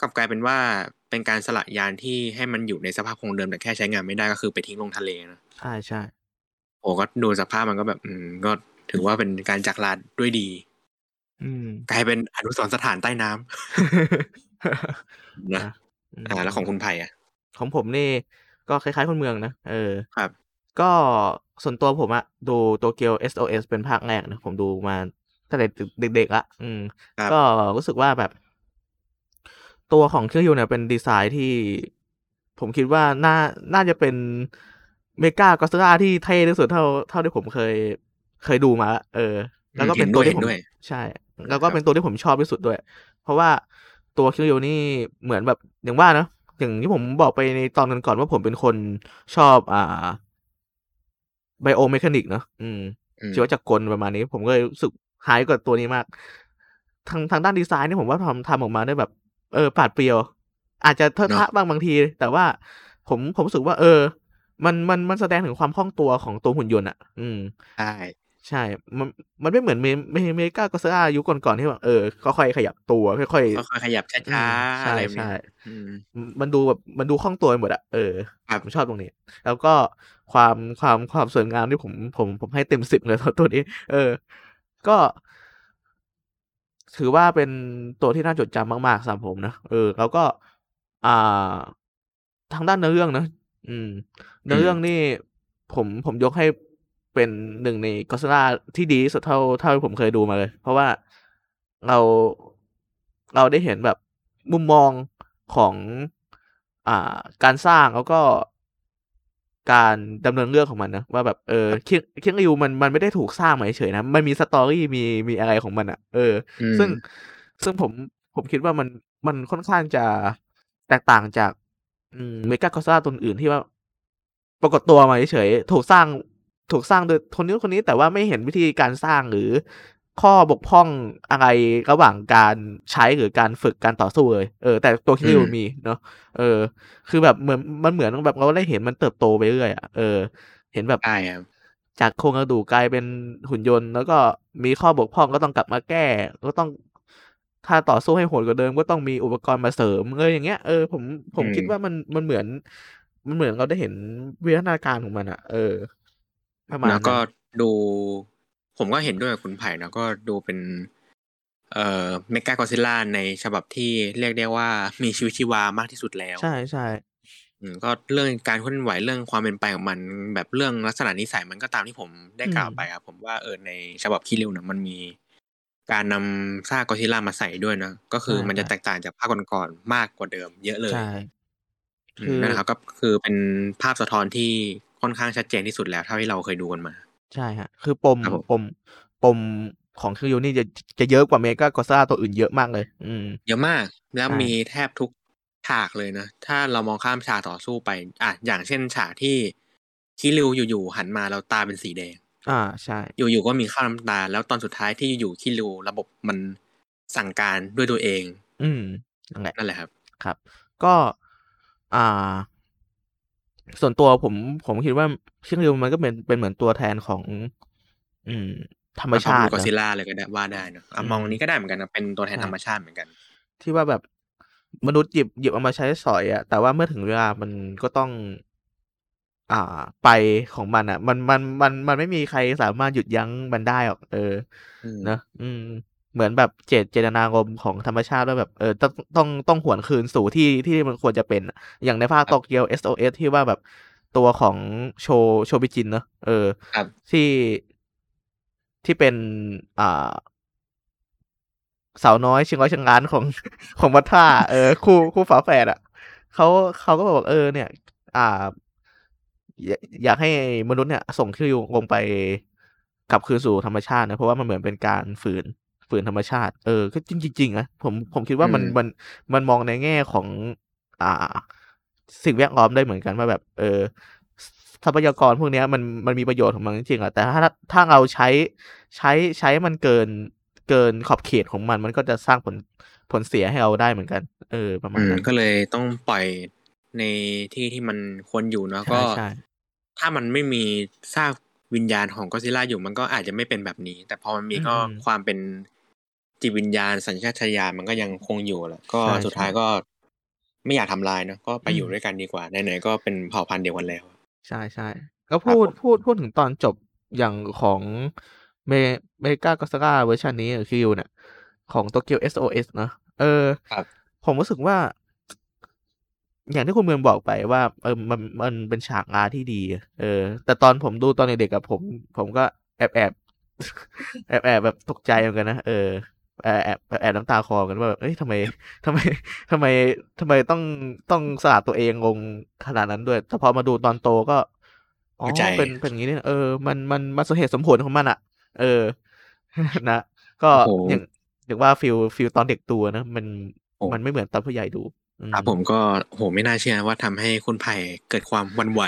กลับกลายเป็นว่าเป็นการสละยานที่ให้มันอยู่ในสภาพคงเดิมแต่แค่ใช้งานไม่ได้ก็คือไปทิ้งลงทะเลนะใช่ใช่โอ้ก็ดูสภาพมันก็แบบ อืม ก็ถือว่าเป็นการจากลาด้วยดี อืม กลายเป็นอนุสรณ์สถานใต้น้ำนะอะมอ่าแล้วของคุณไผ่อะ ของผมนี่ ก็คล้ายๆคนเมืองนะเออครับ ก็ส่วนตัวผมอะดูโตเกียว SOS เป็นภาคแรกนะผมดูมาตั้งแต่เด็กๆละอืมครับก็รู้สึกว่าแบบ ตัวของเครื่องยนต์เนี่ยเป็นดีไซน์ที่ ผมคิดว่าน่าน่าจะเป็นเมกาก็อตซิลลาที่เท่ที่สุดเท่าเท่าที่ผมเคยเคยดูมาละเออ แล้วก็เป็นตัวที่ผมเห็นด้วยใช่ แล้วก็เป็นตัวที่ผมชอบที่สุดด้วย เพราะว่าตัวคิริวนี่เหมือนแบบอย่างว่านะ อย่างที่ผมบอกไปในตอนกันก่อนว่าผมเป็นคนชอบ อ่า biomechanic เนาะอืมอืมชีวจักรกลประมาณนี้ ผมก็เลยรู้สึกหายกับตัวนี้มาก ทางทางด้านดีไซน์นี่ผมว่าทำทำออกมาได้แบบ เออปราดเปรียว อาจจะเทอะทะบางบางที แต่ว่าผมผมรู้สึกว่า เออ มันมันมันแสดงถึงความคล่องตัวของตัวหุ่นยนต์อะ อืมใช่ ใช่ มันมันไม่เหมือนเมเมเมกาก็อตซิลลายุคก่อนๆที่แบบเออค่อยๆขยับตัวค่อยค่อยๆขยับๆช้าอืมๆใช่อะไรแบบใช่นี้อืมมันดูแบบมันดูคล่องตัวไปหมดอะเออครับผมชอบตรงนี้ แล้วก็ความความความสวยงามที่ผมผมผมให้เต็มสิบเลยตัวนี้ เออ ก็ ถือว่าเป็นตัวที่น่าจดจำมากๆสำหรับผมนะเออ แล้วก็ อ่า ทางด้านเนื้อเรื่องนะอืม เนื้อเรื่องนี่ผมผมยกให้ เป็นหนึ่งในกอสลาที่ดีที่สุดเท่าเท่าที่ผมเคยดูมาเลย เพราะว่าเราเราได้เห็นแบบมุมมองของอ่าการสร้างแล้วก็การดำเนินเรื่องของมันนะว่าแบบเออเคียงเคียงริวมันมันไม่ได้ถูกสร้างมาเฉยๆนะมันมี story มีมีอะไรของมันอะเอออืมซึ่งซึ่งผมผมคิดว่ามันมันค่อนข้างจะแตกต่างจากอืมเมกาก็อตซิลลาตัวอื่นที่ว่า ปรากฏตัวมาเฉยๆถูกสร้าง ถูกสร้างโดยคนนี้คนนี้แต่ว่าไม่เห็นวิธีการสร้างหรือ ข้อบกพร่องอะไรระหว่างการใช้หรือการฝึกการต่อสู้เลยเออ แต่ตัวคิริวอืมมีเนาะเออ คือแบบเหมือนมันเหมือนแบบเราได้เห็นมันเติบโตไปเรื่อยอะเออ เห็นแบบใช่ครับจากโครงกระดูกกลายเป็นหุ่นยนต์ แล้วก็มีข้อบกพร่องก็ต้องกลับมาแก้ก็ต้องถ้าต่อสู้ให้โหดกว่าเดิมก็ต้องมีอุปกรณ์มาเสริมเลยอย่างเงี้ยเออผมผมคิดว่ามันมันเหมือน มันเหมือนเราได้เห็นวิวัฒนาการของมันอะเออ ประมาณแล้วก็นั้นดูผมก็เห็นด้วยกับคุณไผ่นะก็ดูเป็น เอ่อเมกากอซิล่าในฉบับที่เรียกได้ว่ามีชีวิตชีวามากที่สุดแล้ว ใช่ใช่อืมก็เรื่องการเคลื่อนไหวเรื่องความเป็นไปของมัน แบบเรื่องลักษณะนิสัยมันก็ตามที่ผมได้กล่าวไปครับผมว่าเออในฉบับคิริวเนี่ยมันมีการนำซากกอซิล่ามาใส่ด้วยนะก็คือมันจะแตกต่างจากภาคก่อนๆมากกว่าเดิม เยอะเลยใช่อืคืมอนั่นแหละครับก็คือเป็นภาพสะท้อนที่ ค่อนข้างชัดเจนที่สุดแล้วเท่าที่เราเคยดูกันมา ใช่ฮะ คือปมครับผมปมปมของคิริวนี่จะจะเยอะกว่าเมกากอซ่าตัวอื่นเยอะมากเลย อืมเยอะมาก แล้วใช่มีแทบทุกฉากเลยนะ ถ้าเรามองข้ามฉากต่อสู้ไป อะ อย่างเช่นฉากที่คิริวอยู่ๆหันมาแล้วตาเป็นสีแดง อ่าใช่ อยู่ๆก็มีข้าวน้ำตา แล้วตอนสุดท้ายที่อยู่ๆคิริวระบบมันสั่งการด้วยตัวเอง อืมนั่นแหละนั่นแหละครับ ครับ ก็ อ่า ส่วนตัวผมผมคิดว่าเชียงริวมันก็เป็นเป็นเหมือนตัวแทนของ อืม ธรรมชาติกอซินะล่าเลยก็ได้ว่าได้เนอะอะอืมมองนี้ก็ได้เหมือนกันนะเป็นตัวแทนใช่ธรรมชาติเหมือนกัน ที่ว่าแบบมนุษย์หยิบหยิบเอามาใช้สอยอะแต่ว่าเมื่อถึงเวลามันก็ต้อง อ่า ไปของมันอะมันมันมันมันไม่มีใครสามารถหยุดยั้งมันได้หรอก เอออืมเนอะอืม เหมือนแบบเจตเจตนารมณ์ของธรรมชาติว่าแบบเออต้องต้องต้องหวนคืนสู่ที่ที่มันควรจะเป็นอะอย่างในภาคโตเกียว SOS ที่ว่าแบบตัวของโชโชบิจินเนอะเออครับที่ที่เป็นอ่าสาวน้อยชิงร้อยชิงล้านของของวัดท่าเออคู่คู่ฝาแฝดอะเขาเขาก็บอกเออเนี่ย อ่า อยากอยากให้มนุษย์เนี่ย ส่งคิวลงไปกลับคืนสู่ธรรมชาตินะเพราะว่ามันเหมือนเป็นการฝืน ฝืนฝืนธรรมชาติ เออก็จริงๆนะผมผมคิดว่ามันมันมันมองในแง่ของ อ่า สิ่งแวดล้อมได้เหมือนกันว่าแบบ เออทรัพยากรพวกนี้มันมันมีประโยชน์ของมันจริงๆอะแต่ถ้าถ้าเราใช้ใช้ใช้มันเกินเกินขอบเขตของมัน มันก็จะสร้างผลผลเสียให้เราได้เหมือนกัน เออ ประมาณนั้นก็เลยต้องปล่อยในที่ที่มันควรอยู่เนาะก็ ถ้ามันไม่มีซากวิญญาณของก็ซิล่าอยู่มันก็อาจจะไม่เป็นแบบนี้ แต่พอมันมีก็ความเป็น จิตวิญญาณสัญชาตญาณมันก็ยังคงอยู่แหละก็สุดท้ายก็ ไม่อยากทำลายเนาะก็ไปอยู่ด้วยกันดีกว่าไหนๆก็เป็นเผ่าพันธุ์เดียวกันแล้ว ใช่ใช่ก็พูดพูดพูดถึงตอนจบอย่างของเมเมกาก็อตซิลลาเวอร์ชันนี้คิริวเนี่ยของโตเกียว SOS เนาะเออผมรู้สึกว่า อย่างที่คุณเมืองบอกไปว่า เออมันมันเป็นฉากลาที่ดี เออ แต่ตอนผมดูตอนเด็กกับผม ผมก็แอบแอบแอบแอบแบบตกใจเหมือนกันนะเออ แอบแอบแอบน้ำตาคลอกันว่าแบบเอ้ยทำไมทำไมทำไมทำไมต้องต้องสละตัวเองลงขนาดนั้นด้วยแต่พอมาดูตอนโตก็อ๋อเป็นเป็นอย่างนี้เนี่ยเออมันมันมันสมเหตุสมผลของมันอะ เออ นะ ก็อย่างอย่างว่า feel feel ตอนเด็กตัวนะมันมันไม่เหมือนตอนผู้ใหญ่ดูครับผมก็โหไม่น่าเชื่อว่าทำให้คุณไผ่เกิดความวันไหว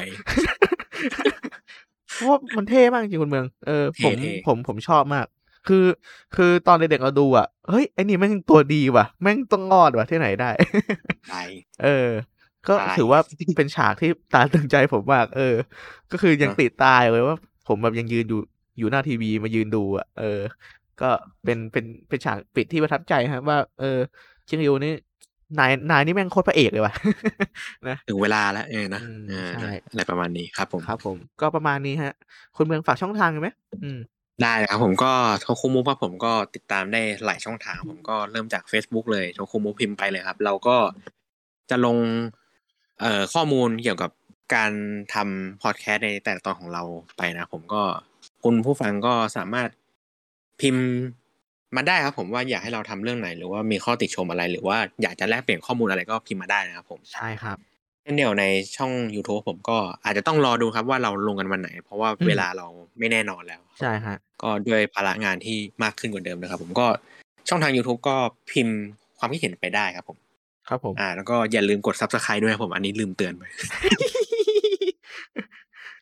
เพราะมันเท่มากจริงคุณเมือง เออผมผมผมชอบมาก คือ คือตอนเด็กๆเราดูอะเฮ้ยไอ้นี่แม่งตัวดีว่ะ แม่งต้องงอดว่ะที่ไหนได้เออ ก็ถือว่าเป็นฉากที่ตาตึงใจผมมากเออ ก็คือยังติดตายเลยว่า ผมแบบยังยืนอยู่อยู่หน้าทีวีมายืนดูอะเออ ก็เป็นเป็นเป็นฉากปิดที่ประทับใจครับว่า เออชิงยูนี่นายนายนี่แม่งโคตรพระเอกเลยว่ะนะถึงเวลาแล้วเออนะใช่อะไรประมาณนี้ครับผมครับผม ก็ประมาณนี้ฮะ คุณเมืองฝากช่องทางไหมอืม ได้ครับผมก็โทคุมุว่าผมก็ติดตามได้หลายช่องทาง ผมก็เริ่มจาก Facebook เลยโทคุมุพิมพ์ไปเลยครับ เราก็จะลงเอ่อข้อมูลเกี่ยวกับการทำพอดแคสต์ในแต่ละตอนของเราไปนะผมก็คุณผู้ฟังก็สามารถพิมพ์มาได้ครับ ผมว่าอยากให้เราทำเรื่องไหน หรือว่ามีข้อติชมอะไร หรือว่าอยากจะแลกเปลี่ยนข้อมูลอะไรก็พิมพ์มาได้นะครับผมใช่ครับ ช่นเดียวในช่อง YouTube ผมก็อาจจะต้องรอดูครับว่าเราลงกันวันไหน เพราะว่าเวลาเราไม่แน่นอนแล้ว ใช่ฮะก็ด้วยภาระงานที่มากขึ้นกว่าเดิมนะครับ ผมก็ช่องทาง YouTube ก็พิมพ์ความคิดเห็นไปได้ครับผม ครับผม อ่า แล้วก็อย่าลืมกด Subscribe ด้วยผม อันนี้ลืมเตือนไป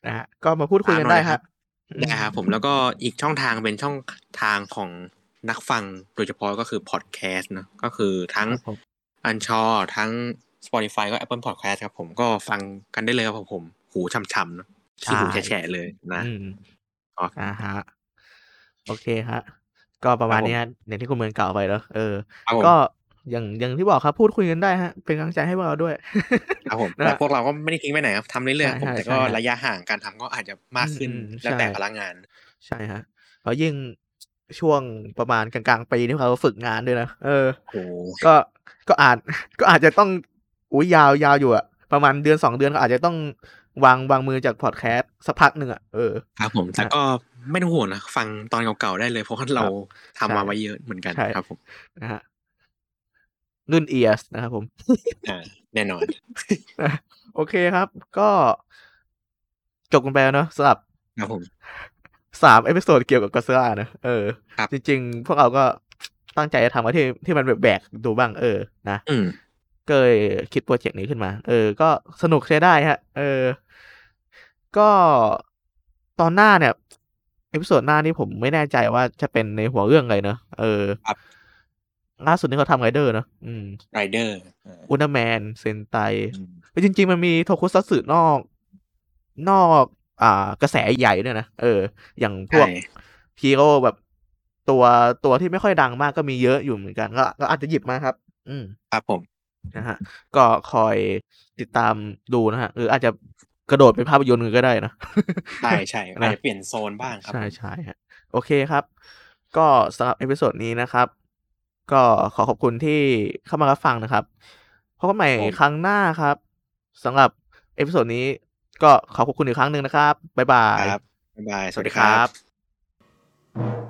นะฮะก็มาพูดคุยกันได้ครับได้ครับผมแล้วก็อีกช่องทางเป็นช่องทางของนักฟังโดยเฉพาะก็คือพอดแคสต์นะก็คือทั้งอันชอทั้ง Spotify ก็ Apple Podcast ครับผมก็ฟังกันได้เลยครับผม หูช่ำๆนะขี้หูแฉะเลยนะอ๋อฮะโอเคฮะก็ประมาณนี้อย่างที่คุณเมืองกล่าวไปแล้วเออ ก็อย่างอย่างที่บอกครับพูดคุยกันได้ฮะ เป็นกำลังใจให้พวกเราด้วยครับผมแต่พวกเราก็ไม่ได้ทิ้งไปไหนครับทำเรื่อยๆผมแต่ก็ระยะห่างการทำก็อาจจะมากขึ้นแล้วแต่พลังงาน ใช่ฮะเพราะยิ่งช่วงประมาณกลางๆปีที่เขาฝึกงานด้วยนะเออก็ก็อาจก็อาจจะต้อง อุ้ยยาวยาวอยู่อะประมาณเดือนสองเดือนก็อาจจะต้องวางวางมือจากพอดแคสต์สักพักหนึ่งอะเออครับผมแต่ก็ไม่ต้องห่วงนะฟังตอนเก่าๆได้เลย เพราะว่าเราทำมาไว้เยอะเหมือนกันครับผมนะฮะนุ่นเอียสนะครับผมอ่าแน่นอน โอเคครับ ก็จบกันไปแล้วเนาะสำหรับครับผมสาม episode เกี่ยวกับกอซ่านะเออจริง ๆ พวกเราก็ตั้งใจจะทำอะไรที่ที่มันแปลกดูบ้างเออ นะ ก็เลยคิดโปรเจกต์นี้ขึ้นมา เออ ก็สนุกใช้ได้ฮะ เออ ก็ตอนหน้าเนี่ยepisode หน้านี่ผมไม่แน่ใจว่าจะเป็นในหัวเรื่องอะไรเนอะเออล่าสุดนี้เขาทำไรเดอร์เนอะอืมไรเดอร์อุลตร้าแมนเซนไตจริง ๆ มันมีโทคุซัตสึนอก นอก อ่ากระแสใหญ่ด้วยนะ เออ อย่างพวกฮีโร่แบบตัวตัวที่ไม่ค่อยดังมากก็มีเยอะอยู่เหมือนกัน ก็ก็อาจจะหยิบมาครับ อืมครับผม นะฮะ ก็คอยติดตามดูนะฮะหรืออาจจะกระโดดเป็นภาพยนตร์ก็ได้นะ ใช่ใช่อาจจะเปลี่ยนโซนบ้างครับ ใช่ใช่ฮะ โอเคครับ ก็สำหรับ episode นี้นะครับ ก็ขอขอบคุณที่เข้ามารับฟังนะครับพบกันใหม่ครั้งหน้าครับสำหรับ episode นี้ก็ขอขอบคุณอีกครั้งหนึ่งนะครับ บ๊ายบาย บ๊ายบาย สวัสดีครับ